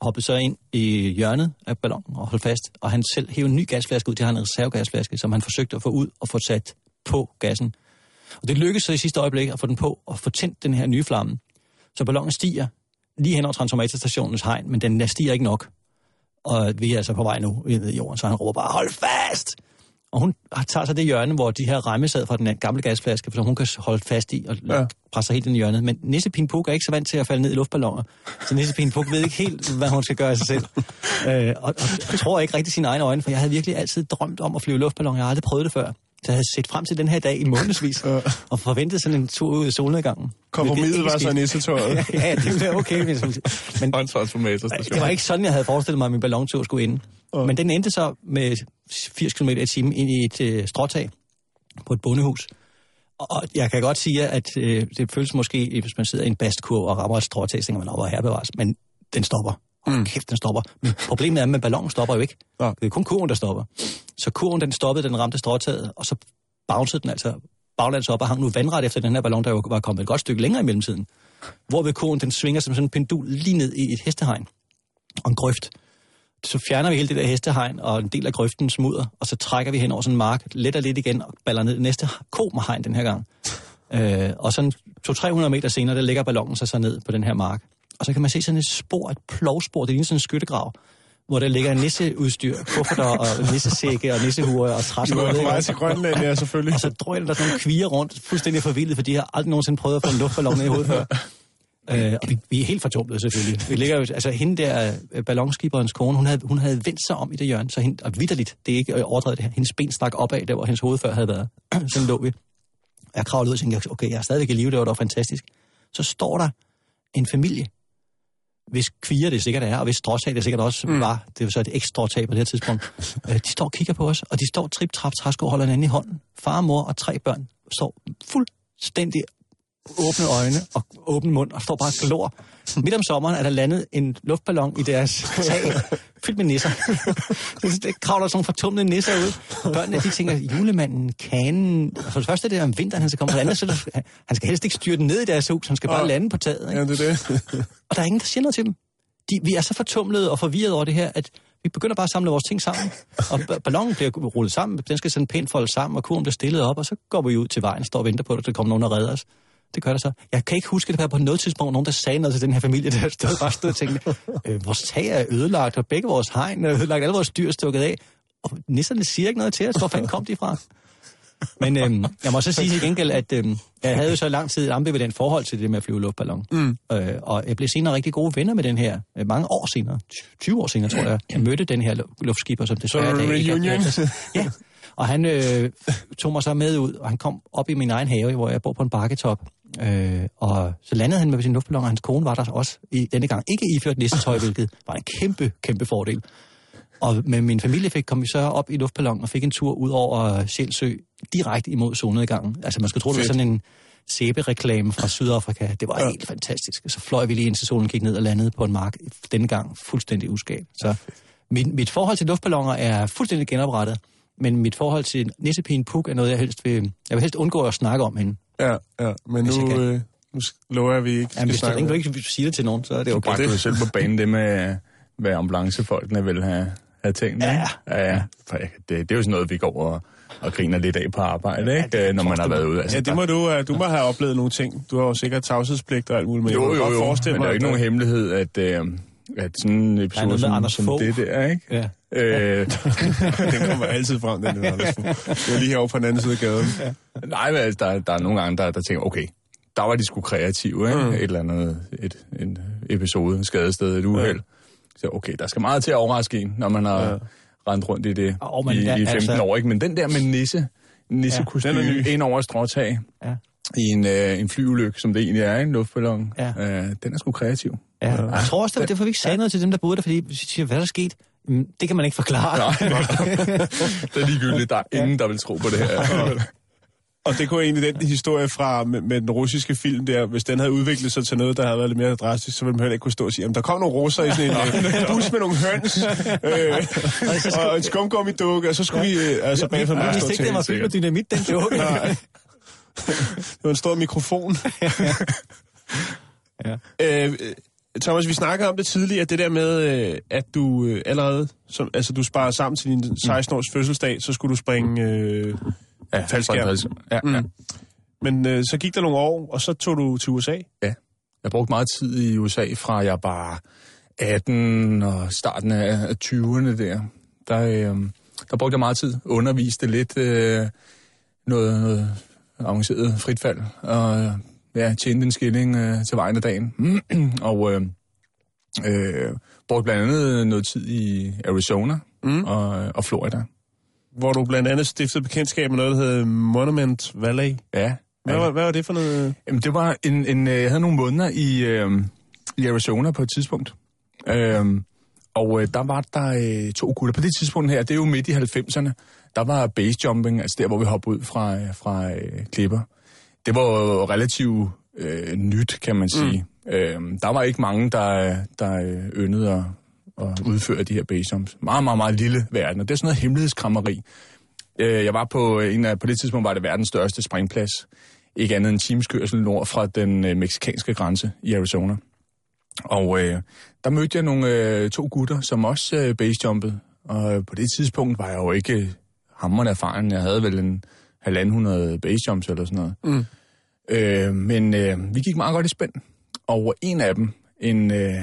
Speaker 6: hoppede så ind i hjørnet af ballonen og holdt fast. Og han selv hævde en ny gasflaske ud til han en reservegasflaske, som han forsøgte at få ud og få sat på gassen. Og det lykkedes så i sidste øjeblik at få den på og få tændt den her nye flamme. Så ballonen stiger lige hen over transformatorstationens hegn, men den stiger ikke nok. Og vi er altså på vej nu ned i jorden, så han råber bare, hold fast! Og hun tager så det hjørne, hvor de her remme sad fra den gamle gasflaske, som hun kan holde fast i og
Speaker 2: Ja.
Speaker 6: ja. presse helt ind i hjørnet. Men Nissepin Puk er ikke så vant til at falde ned i luftballoner. Så Nissepin Puk ved ikke helt, hvad hun skal gøre af sig selv. Øh, og, og tror ikke rigtig sine egne øjne, for jeg havde virkelig altid drømt om at flyve luftballon. Jeg har aldrig prøvet det før. Jeg havde set frem til den her dag i månedsvis, og forventet sådan en tur ud i solnedgangen.
Speaker 2: Kompromiset var så nissetøjet.
Speaker 6: ja, det ville være okay. Men
Speaker 3: Håndsvarsformatorstation.
Speaker 6: det var ikke sådan, jeg havde forestillet mig, at min ballontur skulle ende. Men den endte så med 80 km i timen ind i et øh, stråtag på et bondehus. Og jeg kan godt sige, at øh, det føles måske, hvis man sidder i en bastkurv og rammer et stråtag, så tænker man, over her bevares. Men den stopper. Mm. kæft, den stopper. Men problemet er, at ballonen stopper jo ikke.
Speaker 2: Nå.
Speaker 6: Det er kun kurven, der stopper. Så kurven, den stoppede, den ramte stråtaget, og så bouncede den altså baglands op og hang nu vandret efter den her ballon, der jo var kommet et godt stykke længere i mellemtiden. Hvorved kurven, den svinger som sådan en pendul lige ned i et hestehegn og en grøft. Så fjerner vi hele det der hestehegn og en del af grøften smudder, og så trækker vi hen over sådan en mark, letter lidt igen og baller ned næste ko med hegn den her gang. Øh, og sådan 200-300 meter senere, der ligger ballonen så, så ned på den her mark. Og så kan man se sådan et spor, et plovspor, det ligner sådan en skyttegrav, hvor der ligger nisseudstyr, kufferter og nissesække og nissehuer og
Speaker 2: Du
Speaker 6: træsko.
Speaker 2: er på vej til Grønland, ja, selvfølgelig.
Speaker 6: Og så drøner der sådan nogle kvier rundt, fuldstændig forvildet, for de har aldrig nogensinde prøvet at få en luftballon ned i hovedet før. Øh, og vi, vi er helt fortumlede selvfølgelig. Vi ligger jo, altså hende der, øh, ballonskiberens kone, hun havde, hun havde vendt sig om i det hjørne, så hende, og vidderligt, det er ikke overdrevet det her, hendes ben stak opad, der hvor hendes hoved før havde været. Sådan lå vi. Jeg kravlede ud og tænkte, okay, jeg er stadigvæk i live, det var dog fantastisk. Så står der en familie, hvis kvier det sikkert er, og hvis stråtag det sikkert også mm. var, det var så et ekstra stråtag på det her tidspunkt, øh, de står og kigger på os, og de står trip, trap, træsko holder hinanden i hånden. Far, mor og tre børn står fuldstændig åbne øjne og åben mund og står bare og glor. Midt om sommeren er der landet en luftballon i deres tag, fyldt med nisser. det kravler sådan nogle fortumlede nisser ud. Børnene, de tænker, julemanden, kanen... For det første er det om vinteren, han skal komme. For det andet, så det, han skal helst ikke styre den ned i deres hus, han skal bare
Speaker 2: Åh.
Speaker 6: lande på taget. Ikke?
Speaker 2: Ja, det er det.
Speaker 6: Og der er ingen, der siger noget til dem. De, vi er så fortumlede og forvirret over det her, at vi begynder bare at samle vores ting sammen. Og ba- ballonen bliver rullet sammen, den skal sådan pænt folde sammen, og kurven bliver stillet op, og så går vi ud til vejen, står og venter på, at der kommer nogen og redder os. Det gør der så. Jeg kan ikke huske, at der var på noget tidspunkt nogen, der sagde noget til den her familie, der stod bare stod og tænkte, øh, vores tag er ødelagt, og begge vores hegn er ødelagt, alle vores dyr er stukket af. Og nisserne siger ikke noget til os. Hvor fanden kom de fra? Men øhm, jeg må så sige til gengæld, at øhm, jeg havde jo så lang tid et ambivalent forhold til det med at flyve luftballon. Mm. Øh, og jeg blev senere rigtig gode venner med den her, øh, mange år senere, 20 år senere tror jeg, jeg mødte den her lu- luftskipper, som i dag ikke er
Speaker 2: reunion.
Speaker 6: plads. Ja, og han øh, tog mig så med ud, og han kom op i min egen have, hvor jeg bor på en bakketop. Øh, og så landede han med sin luftballon, og hans kone var der også i denne gang. Ikke iført nissetøj, hvilket var en kæmpe, kæmpe fordel. Og med min familie fik, kom vi så op i luftballon og fik en tur ud over Sjælsø, direkte imod solnedgangen. Altså man skulle tro, det var
Speaker 2: Fedt.
Speaker 6: sådan en sæbereklame fra Sydafrika. Det var
Speaker 2: Ja.
Speaker 6: helt fantastisk. Så fløj vi lige ind til solen, gik ned og landede på en mark. Denne gang fuldstændig uskabt. Så mit, mit forhold til luftballoner er fuldstændig genoprettet. Men mit forhold til Nissepien Puk er noget, jeg helst vil, jeg vil helst undgå at snakke om hende.
Speaker 2: Ja, ja. Men nu, øh, nu lover jeg, at vi ikke skal
Speaker 6: Jamen, hvis du
Speaker 2: snakke
Speaker 6: du ikke vil sige det til nogen, så er det
Speaker 3: Du
Speaker 6: okay.
Speaker 3: bragte jo selv på banen det med, hvad ambulancefolkene vil have, have tænkt.
Speaker 6: Ja.
Speaker 3: ikke? ja, ja. For Det, det er jo sådan noget, vi går og, og griner lidt af på arbejde, ikke?
Speaker 6: det
Speaker 3: når man har været ude. Altså,
Speaker 2: Ja, det må du, øh, du må have oplevet nogle ting. Du har jo sikkert tavshedspligt og alt muligt. Men
Speaker 3: jo,
Speaker 2: jeg kan
Speaker 3: jo,
Speaker 2: godt
Speaker 3: jo,
Speaker 2: forestille
Speaker 3: men der er jo ikke nogen hemmelighed, at, øh, at sådan en episode
Speaker 6: med
Speaker 3: som,
Speaker 6: Anders
Speaker 3: som
Speaker 6: Fogh.
Speaker 3: det der, ikke?
Speaker 6: Ja.
Speaker 2: den
Speaker 3: Øh,
Speaker 2: kommer altid frem, den der. Anders Fogh. Det er lige herovre på den anden side af gaden.
Speaker 3: nej, men altså, der, der er nogle gange, der, der tænker, okay, der var de sgu kreative, ikke? Mm. Et eller andet, et, en episode, et skadested, et uheld. Så okay, der skal meget til at overraske en, når man har ja. rendt rundt i det
Speaker 6: Og man
Speaker 3: i,
Speaker 6: der-
Speaker 3: i 15
Speaker 6: altså-
Speaker 3: år, ikke? Men den der med nisse, nissekostyme
Speaker 2: den ny.
Speaker 3: ja, ind over stråtag
Speaker 6: Ja.
Speaker 3: i en, øh, en flyulykke, som det egentlig er, en luftballon,
Speaker 6: Ja.
Speaker 3: øh, den er sgu kreativ.
Speaker 6: Ja. Jeg tror også, det var derfor, vi ikke sagde noget til dem, der boede der, fordi vi siger, hvad er der sket? Det kan man ikke forklare.
Speaker 3: Det er ligegyldigt, der er ingen, der vil tro på det her.
Speaker 2: Og det kunne egentlig den historie fra med, med den russiske film der, hvis den havde udviklet sig til noget, der havde været lidt mere drastisk, så ville man heller ikke kunne stå og sige, at der kom nogle russer i sådan en øh, bus med nogle høns, øh, og en skumgummi dukke, og så skulle vi øh, altså bagefter
Speaker 6: Vi
Speaker 2: bare stå
Speaker 6: vidste ikke,
Speaker 2: til.
Speaker 6: det var fyldt med dynamit, den joke.
Speaker 2: Nej. Det var en stor mikrofon.
Speaker 6: Ja.
Speaker 2: øh, Thomas, vi snakkede om det tidligere, det der med, øh, at du øh, allerede, som, altså du sparer sammen til din 16-års fødselsdag, så skulle du springe øh,
Speaker 3: Ja,
Speaker 2: faldskærm.
Speaker 3: Ja, ja.
Speaker 2: Mm. Men øh, så gik der nogle år, og så tog du til USA.
Speaker 3: Ja. Jeg brugte meget tid i USA, fra jeg var 18 og starten af af 20'erne der. Der, øh,
Speaker 7: der brugte jeg meget tid, underviste lidt øh, noget, noget avanceret fritfald, og ja, tjente en skilling øh, til vejen af dagen. og øh, øh, brugte blandt andet noget tid i Arizona mm. og, og Florida.
Speaker 2: Hvor du blandt andet stiftede bekendtskab med noget, der hedder Monument Valley.
Speaker 7: Ja.
Speaker 2: Hvad, var, hvad var det for noget?
Speaker 7: Jamen, det var en, en, øh, jeg havde nogle måneder i, øh, i Arizona på et tidspunkt. Øh, og øh, der var der øh, to gutter. På det tidspunkt her, det er jo midt i 90'erne, der var base jumping, altså der, hvor vi hoppede ud fra, øh, fra øh, klipper. Det var jo relativt øh, nyt, kan man sige. Mm. Øh, der var ikke mange, der, der øh, yndede at, at udføre de her base jumps. Meget, meget, meget lille verden, og det er sådan noget hemmelighedskrammeri. Øh, jeg var på en af, på det tidspunkt var det verdens største springplads. Ikke andet end timeskørsel nord fra den øh, meksikanske grænse i Arizona. Og øh, der mødte jeg nogle øh, to gutter, som også øh, basejumpede. Og på det tidspunkt var jeg jo ikke hammerende erfaren. Jeg havde vel en halvanden hundrede basejumps eller sådan noget. Mm. Øh, men øh, vi gik meget godt i spænd. Og en af dem, en, øh,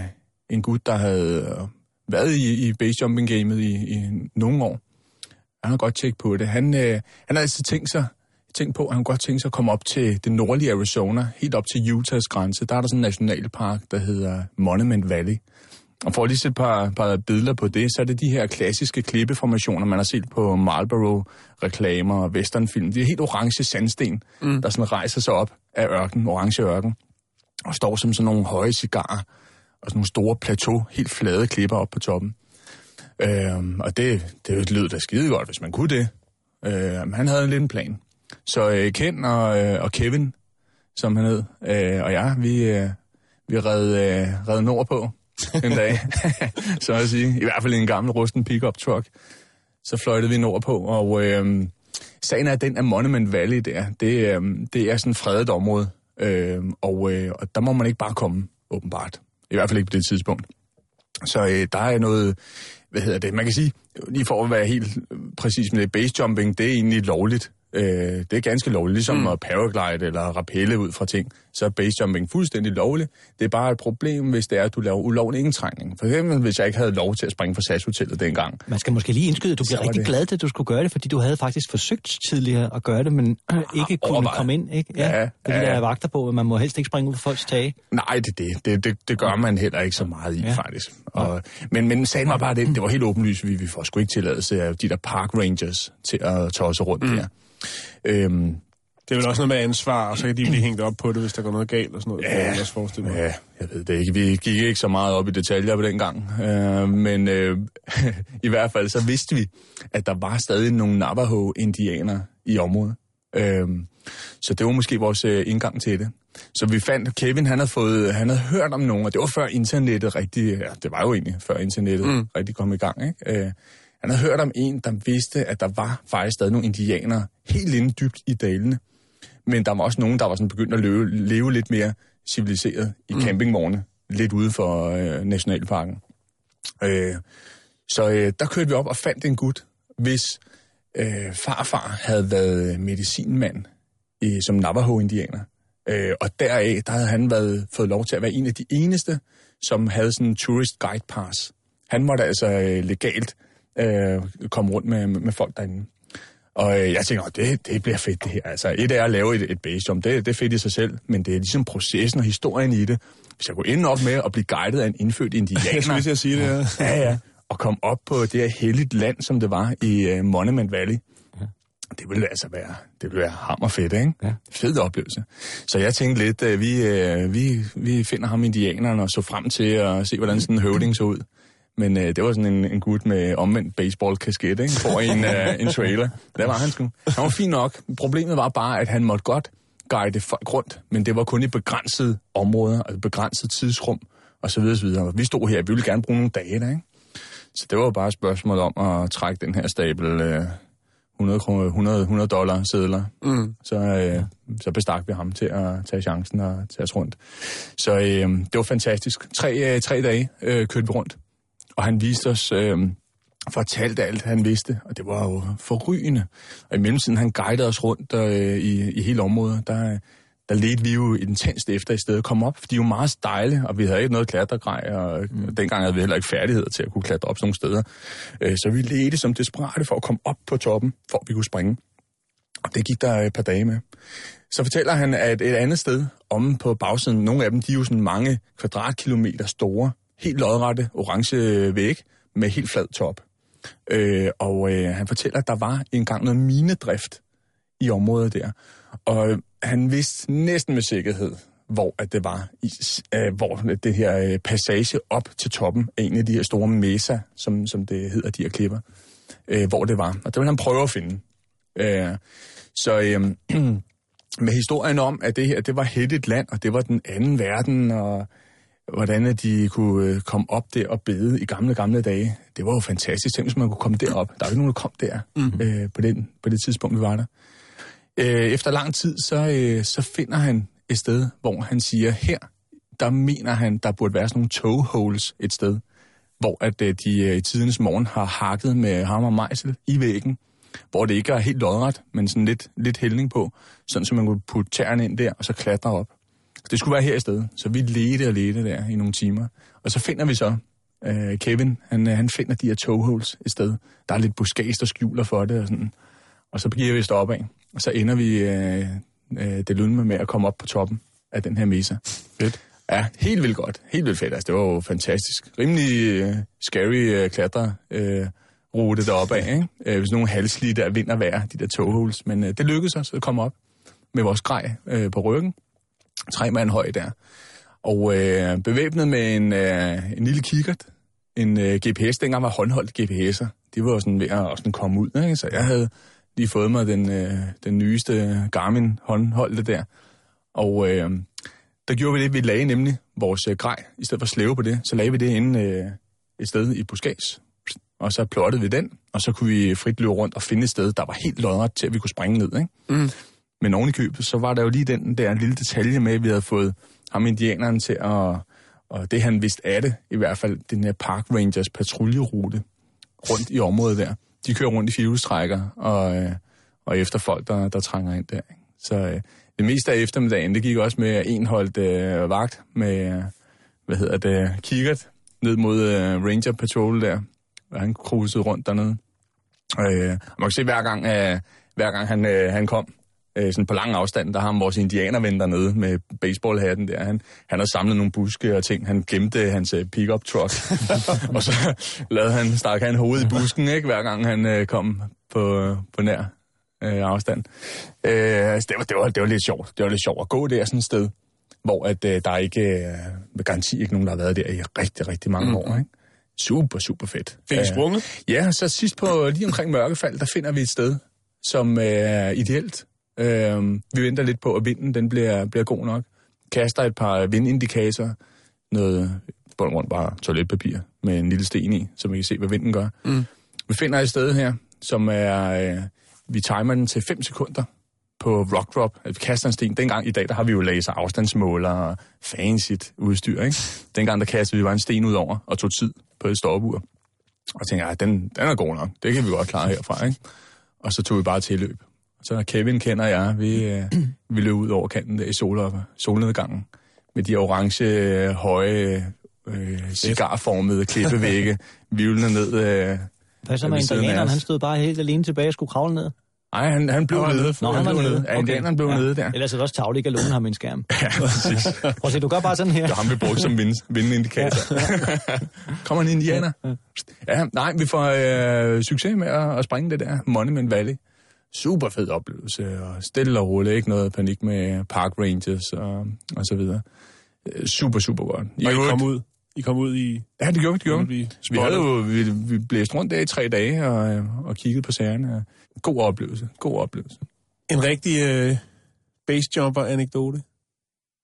Speaker 7: en gut, der havde øh, været i, i basejumping-gamet i, i nogle år, han har godt tjekket på det. Han, øh, han har altid tænkt sig, tænkt på, at han godt tænkt sig at komme op til det nordlige Arizona, helt op til Utahs grænse. Der er der sådan en nationalpark, der hedder Monument Valley. Og for at lige sætte et par, par billeder på det, så er det de her klassiske klippeformationer, man har set på Marlboro-reklamer og westernfilm. Det er helt orange sandsten, mm. der sådan rejser sig op af ørken, orange ørken, og står som sådan nogle høje cigarer og sådan nogle store plateau, helt flade klipper op på toppen. Øhm, og det, det lød da skide godt, hvis man kunne det. Øhm, han havde en lille plan. Så øh, Ken og, øh, og Kevin, som han hed, øh, og jeg, vi, øh, vi red, øh, red nordpå en dag, så at sige. I hvert fald i en gammel rusten pickup truck. Så fløjtede vi nordpå, og øh, sagen er, den af Monument Valley der, det, øh, det er sådan et fredet område, øh, og, øh, og der må man ikke bare komme, åbenbart. I hvert fald ikke på det tidspunkt. Så øh, der er noget, hvad hedder det, man kan sige, lige for at være helt præcis med det, base jumping, det er egentlig lovligt. Øh, det er ganske lovligt, ligesom mm. at paraglide eller rappelle ud fra ting. Så er basejumping fuldstændig lovligt. Det er bare et problem, hvis det er, at du laver ulovlig indtrængning. For eksempel, hvis jeg ikke havde lov til at springe fra SAS-hotellet dengang.
Speaker 6: Man skal måske lige indskyde, at du bliver rigtig
Speaker 7: det.
Speaker 6: glad, at du skulle gøre det, fordi du havde faktisk forsøgt tidligere at gøre det, men ikke kunne
Speaker 7: overvejet.
Speaker 6: komme ind. Ikke?
Speaker 7: Ja,
Speaker 6: fordi
Speaker 7: ja,
Speaker 6: der
Speaker 7: ja.
Speaker 6: er vagter på, at man må helst ikke springe ud for folks tage.
Speaker 7: Nej, det, det, det, det, det gør man heller ikke så meget i,
Speaker 6: Ja.
Speaker 7: ja. faktisk. Og, men, men sagen var bare det, det var helt åbenlyst, vi, vi får sgu ikke tilladelse af de der park rangers til at tosse rundt mm. der. Øhm,
Speaker 2: Det er vel også noget med ansvar, og så kan de blive hængt op på det, hvis der går noget galt og sådan noget.
Speaker 7: Ja.
Speaker 2: Jeg også forestille mig.
Speaker 7: Ja, jeg ved det ikke. Vi gik ikke så meget op i detaljer på den gang. Øh, men øh, i hvert fald så vidste vi, at der var stadig nogle Navajo-indianere i området. Øh, så det var måske vores øh, indgang til det. Så vi fandt, Kevin han havde, fået, han havde hørt om nogen, og det var før internettet rigtig, ja, det var jo egentlig før internettet mm. rigtig kom i gang. Ikke? Øh, han havde hørt om en, der vidste, at der var faktisk stadig nogle indianere helt inde dybt i dalene. Men der var også nogen, der var sådan begyndt at leve, leve lidt mere civiliseret i campingvogne, lidt ude for øh, nationalparken. Øh, så øh, der kørte vi op og fandt en gut, hvis øh, farfar havde været medicinmand i, som Navajo-indianer. Øh, og deraf, der havde han været, fået lov til at være en af de eneste, som havde sådan en tourist guide pass. Han måtte altså øh, legalt øh, komme rundt med, med folk derinde. Og øh, jeg tænker, "Åh, det, det bliver fedt det her. Altså, et er at lave et, et base jump, det, det er fedt i sig selv, men det er ligesom processen og historien i det. Hvis jeg kunne ende op med at blive guidet af en indfødt indianer,
Speaker 2: Jeg skulle sige det, ja.
Speaker 7: ja, ja, og komme op på det her helligt land, som det var i uh, Monument Valley. Det ville altså være, det ville være hammerfedt, ikke?
Speaker 6: Ja.
Speaker 7: Fed oplevelse. Så jeg tænkte lidt, uh, vi, uh, vi, vi finder ham indianeren og så frem til at se, hvordan sådan en høvding så ud. Men uh, det var sådan en, en gut med omvendt baseball-kasket, ikke? For en, uh, en trailer. Der var han sgu. Han var fin nok. Problemet var bare, at han måtte godt guide folk rundt, men det var kun i begrænsede områder, altså begrænset tidsrum, og så videre, så videre. Vi stod her, vi ville gerne bruge nogle dage der, ikke? Så det var jo bare et spørgsmål om at trække den her stabel øh, 100, kroner, 100, 100 dollar sædler. Mm. Så, øh, så bestak vi ham til at tage chancen og tage os rundt. Så øh, det var fantastisk. Tre, øh, tre dage øh, kørte vi rundt, og han viste os... Øh, fortalte alt, han vidste, og det var jo forrygende. Og i mellemtiden, han guidede os rundt øh, i, i hele området. Der, der ledte vi jo intenst efter i stedet at komme op, for de er jo meget stejle, og vi havde ikke noget klatregrej, og mm. dengang havde vi heller ikke færdigheder til at kunne klatre op sådan nogle steder. Øh, så vi ledte som desperate for at komme op på toppen, for at vi kunne springe. Og det gik der et par dage med. Så fortæller han, at et andet sted omme på bagsiden, nogle af dem, de er jo sådan mange kvadratkilometer store, helt lodrette, orange væg med helt flad top. Øh, og øh, han fortæller, at der var engang noget minedrift i området der. Og øh, han vidste næsten med sikkerhed, hvor at det var, i, øh, hvor det her øh, passage op til toppen af en af de her store mesa, som, som det hedder, de her klipper, øh, hvor det var. Og det vil han prøve at finde. Øh, så øh, med historien om, at det her, det var hættet land, og det var den anden verden, og hvordan de kunne øh, komme op der og bede i gamle, gamle dage. Det var jo fantastisk. Tænk, hvis man kunne komme derop. Der var ikke nogen, der kom der mm-hmm. øh, på, den, på det tidspunkt, vi var der. Øh, efter lang tid, så, øh, så finder han et sted, hvor han siger, her, der mener han, der burde være sådan nogle toe holes et sted, hvor at øh, de øh, i tidernes morgen har hakket med hammer og mejsel i væggen, hvor det ikke er helt lodret, men sådan lidt, lidt hældning på, sådan så man kunne putte tæerne ind der, og så klatre op. Det skulle være her i stedet. Så vi ledte og ledte der i nogle timer. Og så finder vi så, øh, Kevin, han, øh, han finder de her toe holes et sted. Der er lidt buskage, der skjuler for det og sådan. Og så bliver vi stå af. Og så ender vi øh, øh, det lunde med at komme op på toppen af den her mesa.
Speaker 2: Fedt.
Speaker 7: Ja, helt vildt godt. Helt vildt fedt. Altså, det var jo fantastisk. Rimelig uh, scary uh, klatre uh, rute deroppe af, ikke? Uh, hvis nogle halslige der vind og vejr, de der togholes. Men uh, det lykkedes os at komme op med vores grej uh, på ryggen. Tre mand høj der. Og øh, bevæbnet med en, øh, en lille kikkert, en øh, GPS. Dengang var håndholdt GPS'er. De var jo sådan ved at sådan komme ud, ikke? Så jeg havde lige fået mig den, øh, den nyeste Garmin håndholdte der. Og øh, der gjorde vi det, vi lagde nemlig vores øh, grej. I stedet for at slæve på det, så lagde vi det inde øh, et sted i Buskæs. Og så plottede vi den, og så kunne vi frit løbe rundt og finde et sted, der var helt lodret til, at vi kunne springe ned. Ikke?
Speaker 2: Mm.
Speaker 7: Men oven i købet, så var der jo lige den der lille detalje med, at vi havde fået ham indianeren til at, og det han vidste af det, i hvert fald den her Park Rangers patruljerute rundt i området der. De kører rundt i firehjulstrækker og, øh, og efter folk, der, der trænger ind der. Så øh, det meste af eftermiddagen, det gik også med at en holdt øh, vagt med, øh, hvad hedder det, kikkert ned mod øh, Ranger Patrol der, og han krusede rundt dernede. Øh, man kan se, hver gang, øh, hver gang han, øh, han kom, øh, sådan på lang afstand, der har han vores indianerven dernede med baseballhatten der. Han, han har samlet nogle buske og ting. Han glemte hans øh, pick-up truck. og så lavede han, stak han hovedet i busken, ikke, hver gang han øh, kom på, på nær øh, afstand. Øh, altså, det, var, det, var, det var lidt sjovt. Det var lidt sjovt at gå der sådan et sted, hvor at, øh, der er ikke, øh, med garanti ikke nogen, der har været der i rigtig, rigtig mange mm. år. Ikke? Super, super fedt.
Speaker 2: Fik I
Speaker 7: Øh,
Speaker 2: sprunget?
Speaker 7: Ja, så sidst på lige omkring mørkefald, der finder vi et sted, som øh, er ideelt. Øh, vi venter lidt på, at vinden den bliver, bliver god nok. Kaster et par vindindikatorer, noget på rundt bare toiletpapir med en lille sten i, så man kan se, hvad vinden gør. Mm. Vi finder et sted her, som er... Øh, vi timer den til 5 sekunder på rock drop. Vi kaster en sten. Dengang i dag, der har vi jo laser afstandsmåler og fancy udstyr, ikke? Dengang, der kastede vi bare en sten ud over og tog tid på et stopur. Og tænkte, at den, den er god nok. Det kan vi godt klare herfra, ikke? Og så tog vi bare tilløb. Så Kevin kender jeg, vi, øh, vi løb ud over kanten der i sol solnedgangen med de orange, øh, høje, øh, cigarformede klippevægge, vivlende ned. Øh,
Speaker 6: Hvad så
Speaker 7: Ja,
Speaker 6: med indianeren? Han stod bare helt alene tilbage og skulle kravle ned.
Speaker 7: Nej, han, han blev nede.
Speaker 6: Nå,
Speaker 7: han,
Speaker 6: han
Speaker 7: blev
Speaker 6: nede.
Speaker 7: Ja, indianeren blev
Speaker 6: Ja.
Speaker 7: nede der.
Speaker 6: Ellers er det også tavligt ikke at låne ham en skærm.
Speaker 7: Ja, præcis.
Speaker 6: Prøv at se, du gør bare sådan her.
Speaker 7: Det har vi brugt som vind, vindindikator. Kommer en indianer? Ja, nej, vi får øh, succes med at, at springe det der Monument Valley. Super fed oplevelse, og stille og roligt, ikke noget panik med Park Rangers og, og så videre. Øh, Super, super godt.
Speaker 2: Og I kom ud? I kom ud i...
Speaker 7: Ja, det gjorde vi, det gjorde vi. Vi, havde jo, vi, vi blæste rundt der i tre dage og, øh, og kiggede på sagerne. God oplevelse, god oplevelse.
Speaker 2: En rigtig øh, basejumper-anekdote.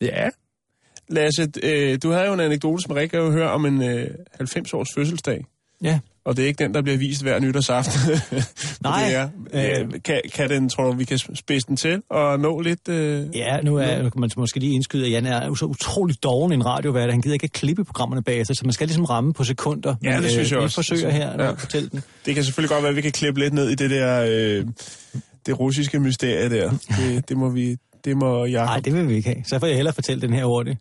Speaker 7: Ja,
Speaker 2: Lasse, øh, du havde jo en anekdote, som Rikke jo hører om en øh, 90-års fødselsdag.
Speaker 6: Ja.
Speaker 2: Og det er ikke den, der bliver vist hver nytårsaften.
Speaker 6: Nej,
Speaker 2: Det er, øh, kan, kan den, tror du, vi kan spidse den til og nå lidt... Øh,
Speaker 6: Ja, nu er nu kan man måske lige indskyde, at Jan er jo så utrolig doven en radiovært. Han gider ikke at klippe programmerne bagefter, så man skal ligesom ramme på sekunder.
Speaker 2: Ja, det
Speaker 6: Men,
Speaker 2: synes jeg
Speaker 6: vi
Speaker 2: også.
Speaker 6: forsøger her
Speaker 2: ja.
Speaker 6: at fortælle den.
Speaker 2: Det kan selvfølgelig godt være, at vi kan klippe lidt ned i det der... Øh, det russiske mysterie der. Det, det må vi Det må jeg...
Speaker 6: Nej, det vil vi ikke have. Så får jeg hellere fortælle den her hurtigt.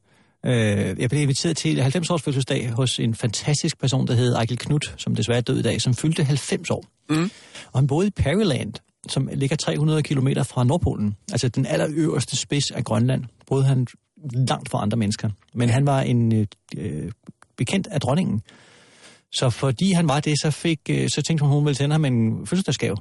Speaker 6: Øh, jeg blev inviteret til 90-års fødselsdag hos en fantastisk person, der hed Ejkel Knut, som desværre er død i dag, som fyldte 90 år. Mm. Og han boede i Perryland, som ligger 300 km fra Nordpolen. Altså den allerøverste spids af Grønland. Boede han langt fra andre mennesker. Men han var en øh, bekendt af dronningen. Så fordi han var det, så, fik, øh, så tænkte hun, hun ville sende ham en fødselsdagsgave.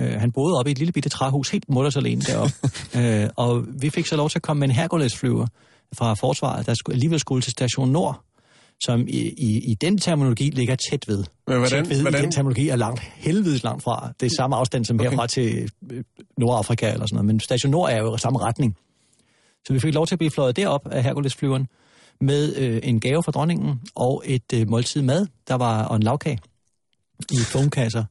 Speaker 6: Øh, han boede oppe i et lille bitte træhus, helt mutters alene deroppe. øh, og vi fik så lov til at komme med en Hercules-flyver fra forsvaret, der skulle, alligevel skulle til station Nord, som i, i, i den terminologi ligger tæt ved.
Speaker 2: Men hvordan-
Speaker 6: tæt ved
Speaker 2: hvordan-
Speaker 6: i den terminologi er langt helvedes langt fra. Det er samme afstand som okay. herfra til øh, Nordafrika eller sådan noget. Men station Nord er jo i samme retning. Så vi fik lov til at blive fløjet derop af Hercules-flyveren med øh, en gave fra dronningen og et øh, måltid mad, der var og en lavkage i foamkasser.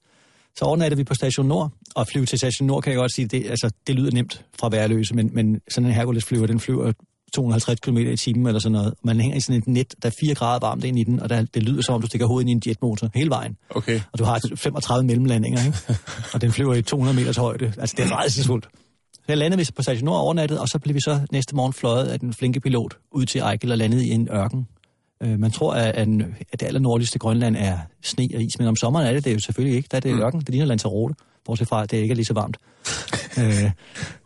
Speaker 6: Så overnattede vi på Station Nord, og at flyve til Station Nord kan jeg godt sige, det, altså, det lyder nemt fra værløse, men, men sådan en Hercules-flyver, den flyver 250 km i timen eller sådan noget. Man hænger i sådan et net, der er 4 grader varmt ind i den, og der, det lyder som om, du stikker hovedet ind i en jetmotor hele vejen.
Speaker 2: Okay.
Speaker 6: Og du har 35 mellemlandinger, ikke? og den flyver i 200 meters højde. Altså, det er rædselsfuldt. Så jeg landede vi på Station Nord overnattet, og så blev vi så næste morgen fløjet af den flinke pilot ud til Ejkel og landede i en ørken. Øh, man tror, at, at, at det allernordligste Grønland er sne og is, men om sommeren er det det jo selvfølgelig ikke. Der er det ørken, det ligner Lanzarote, bortset fra, at det ikke er lige så varmt. øh,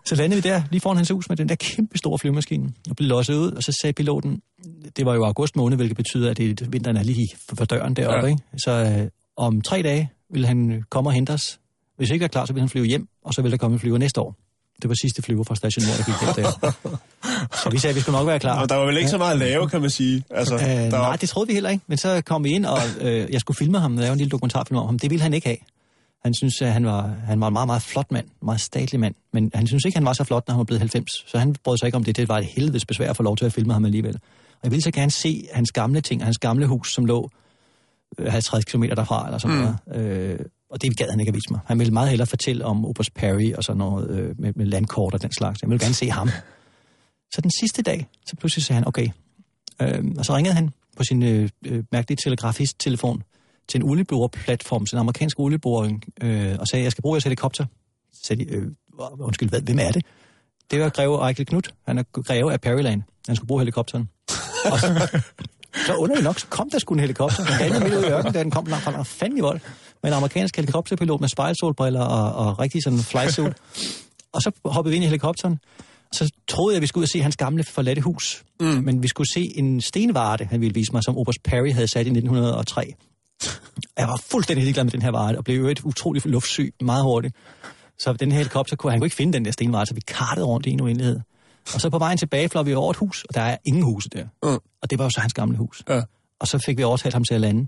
Speaker 6: så landede vi der, lige foran hans hus, med den der kæmpe store flyvemaskine, og blev losset ud, og så sagde piloten, det var jo august måned, hvilket betyder, at det, vinteren er lige for døren deroppe,
Speaker 2: Ja.
Speaker 6: ikke? Så øh, om tre dage vil han komme og hente os. Hvis ikke er klar, så vil han flyve hjem, og så vil der komme en flyver næste år. Det var sidste flyver fra Station Nord, der gik der. Så vi sagde, at vi skulle nok være klar.
Speaker 2: Og der var vel ikke så meget at lave, kan man sige. Altså,
Speaker 6: Øh,
Speaker 2: der
Speaker 6: nej,
Speaker 2: var...
Speaker 6: det troede vi heller ikke. Men så kom vi ind, og øh, jeg skulle filme ham, lave en lille dokumentarfilm om ham. Det ville han ikke have. Han synes, at han var, han var en meget, meget flot mand, en meget statlig mand. Men han synes ikke, han var så flot, når han var blevet 90. Så han brød sig ikke om det. Det var et helvedes besvær at få lov til at filme ham alligevel. Og jeg ville så gerne se hans gamle ting, hans gamle hus, som lå øh, 50 km derfra, eller sådan mm. noget. Øh, og det gad han ikke at vise mig. Han ville meget hellere fortælle om Oberst Perry og sådan noget øh, med, med landkort og den slags. Jeg ville gerne se ham. Så den sidste dag, så pludselig sagde han, okay. Øh, og så ringede han på sin øh, øh, mærkelige telegrafist-telefon til en olieboreplatform, til en amerikansk olieboring, øh, og sagde, jeg skal bruge jeres helikopter. Så sagde de, øh, undskyld, hvad, hvem er det? Det var greve Eichel Knut. Han er greve af Perryland. Han skulle bruge helikopteren. Og så, så underligt nok, så kom der sgu en helikopter. Den landede midt ude i ørkenen, da den kom langt fanden i vold. Med en amerikansk helikopterpilot med spejlsolbriller og, og rigtig sådan flysuit. Og så hoppede vi ind i helikopteren. Og så troede jeg, at vi skulle ud og se hans gamle forladte hus. Mm. Men vi skulle se en stenvarte, han ville vise mig, som Oberst Perry havde sat i 1903. Jeg var fuldstændig ligeglad med den her vare, og blev jo et utroligt luftsyg meget hurtigt. Så den her helikopter kunne han kunne ikke finde den der stenvare, så vi kartede rundt i en uendelighed. Og så på vejen tilbage fløj vi over et hus, og der er ingen huse der.
Speaker 2: Mm.
Speaker 6: Og det var jo så hans gamle hus.
Speaker 2: Ja.
Speaker 6: Og så fik vi overtalt ham til at lande.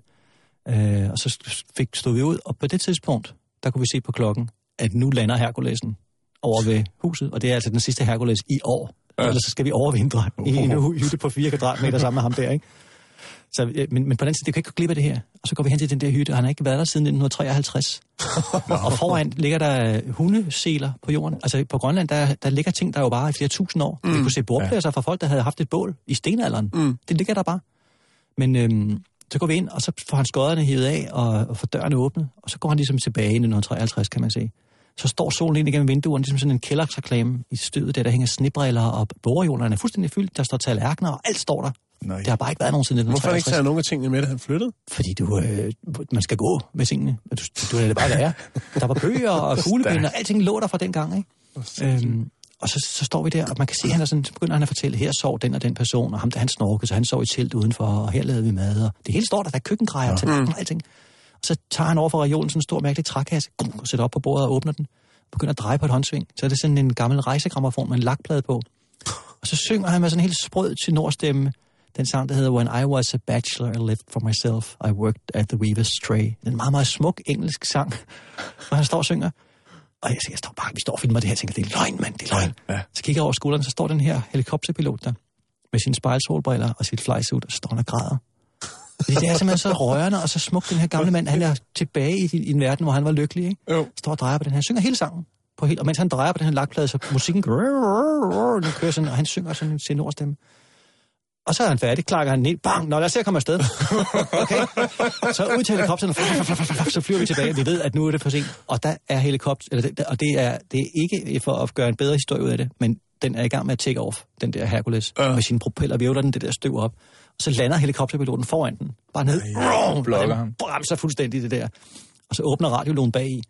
Speaker 6: Øh, og så fik, stod vi ud, og på det tidspunkt, der kunne vi se på klokken, at nu lander Herkulesen over ved huset, og det er altså den sidste Herkules i år. Ja. Ellers så skal vi overvintre i en hu- hytte på 4 kvadratmeter sammen med ham der, ikke? Så, øh, men, men på den side, det kan ikke gå glip af det her. Og så går vi hen til den der hytte, og han har ikke været der siden 1953. og foran ligger der øh, hundeseler på jorden. Altså på Grønland, der, der ligger ting, der jo bare er i flere tusind år. Mm. Vi kunne se bordpladser fra folk, der havde haft et bål i stenalderen. Mm. Det ligger der bare. Men øhm, så går vi ind, og så får han skodderne hivet af, og, og får dørene åbnet. Og så går han ligesom tilbage i 1953, kan man se. Så står solen ind igennem vinduerne, ligesom sådan en kælderreklame i stødet der, der hænger snebriller, og borehjulerne er fuldstændig fyldt. Der står tallerkener, og alt står der.
Speaker 7: Nej.
Speaker 6: Det har bare ikke været nogen siden
Speaker 2: Hvorfor har han ikke
Speaker 6: 1953.
Speaker 2: taget nogen af tingene med, da han flyttede?
Speaker 6: Fordi du, øh, man skal gå med tingene. Du, du lader det bare være. Der var bøger og kuglepinde, og alting lå der fra den gang, ikke? Øhm, og så, så står vi der, og man kan se, at han er sådan, så begynder han at fortælle, her sov den og den person, og ham der han snorkede, så han sov i telt udenfor, og her lavede vi mad, og det hele står der, der er køkkengrejer, ja. og alting. Og så tager han over for regionen sådan en stor mærkelig trækasse, gum, og sætter op på bordet og åbner den, og begynder at dreje på et håndsving. Så er det sådan en gammel rejsegrammofon med en lakplade på. Og så synger han med sådan en helt sprød til nordstemme, den sang, der hedder When I was a bachelor, I lived for myself, I worked at the Weaver's Tray. En meget, meget smuk engelsk sang, hvor han står og synger. Og jeg, jeg står bare, vi står og filmer det her, og tænker, det er løgn, mand, det er løgn.
Speaker 7: Ja.
Speaker 6: Så kigger jeg over skulderen, så står den her helikopterpilot der, med sine spejlsolbriller og sit flysuit, og så står han og græder. Fordi det er simpelthen så rørende og så smukt, den her gamle mand, han er tilbage i, i en verden, hvor han var lykkelig, ikke?
Speaker 2: Jo.
Speaker 6: Står og drejer på den her, synger hele sangen. På helt, og mens han drejer på den her lakplade, så musikken den kører sådan, og han synger sådan en tenorstemme. Og så er han færdig, klakker han ned, bang, nå lad os se at komme afsted. Okay? Så ud til helikopteren, så flyver vi tilbage. Vi ved, at nu er det for sent. Og der er helikopter, eller det, og det er, det er ikke for at gøre en bedre historie ud af det, men den er i gang med at take off, den der Hercules.
Speaker 2: Ja.
Speaker 6: Ja. Med sine propeller vævler den det der støv op. Og så lander helikopterpiloten foran den. Bare ned. Ja,
Speaker 7: blokker
Speaker 6: og den
Speaker 7: ham.
Speaker 6: bremser fuldstændig det der. Og så åbner radiologen bag i.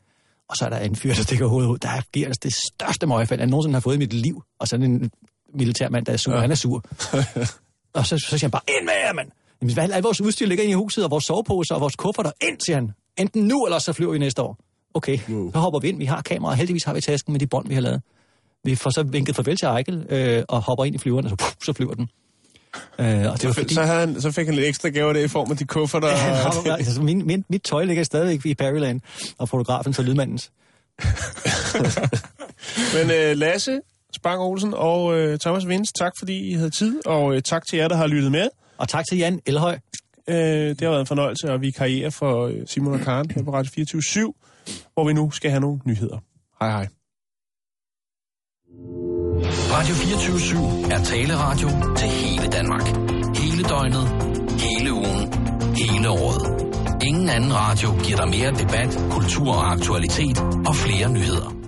Speaker 6: Og så er der en fyr, der stikker hovedet ud. Der giver altså det største møgfald, jeg nogensinde har fået i mit liv. Og sådan en militærmand, der er sur. Ja. Han er sur. og så, så siger han bare, ind med jer, mand! Jamen, hvad er vores udstyr ligger inde i huset, og vores soveposer og vores kufferter? Ind, siger han. Enten nu, eller så flyver vi næste år. Okay, wow. så hopper vi ind. Vi har kamera, og heldigvis har vi tasken med de bånd, vi har lavet. Vi får så vinket farvel til Eichel, øh, og hopper ind i flyveren, og så, puff, så flyver den. Øh, og det var
Speaker 2: Så,
Speaker 6: fordi...
Speaker 2: så, havde han, så fik han lidt ekstra gaver der i form af de kufferter.
Speaker 6: Ja,
Speaker 2: og-
Speaker 6: altså, min, min, mit tøj ligger stadigvæk i Barryland, og fotografen så lydmandens.
Speaker 2: Men øh, Lasse, Spang Olsen og øh, Thomas Vins, tak fordi I havde tid, og øh, tak til jer, der har lyttet med.
Speaker 6: Og tak til Jan Elhøj.
Speaker 2: Øh, det har været en fornøjelse, og vi karrierer for øh, Simon og Karen her på Radio 24 hvor vi nu skal have nogle nyheder. Hej hej.
Speaker 3: Radio 24 er taleradio til hele Danmark. Hele døgnet, hele ugen, hele året. Ingen anden radio giver dig mere debat, kultur og aktualitet og flere nyheder.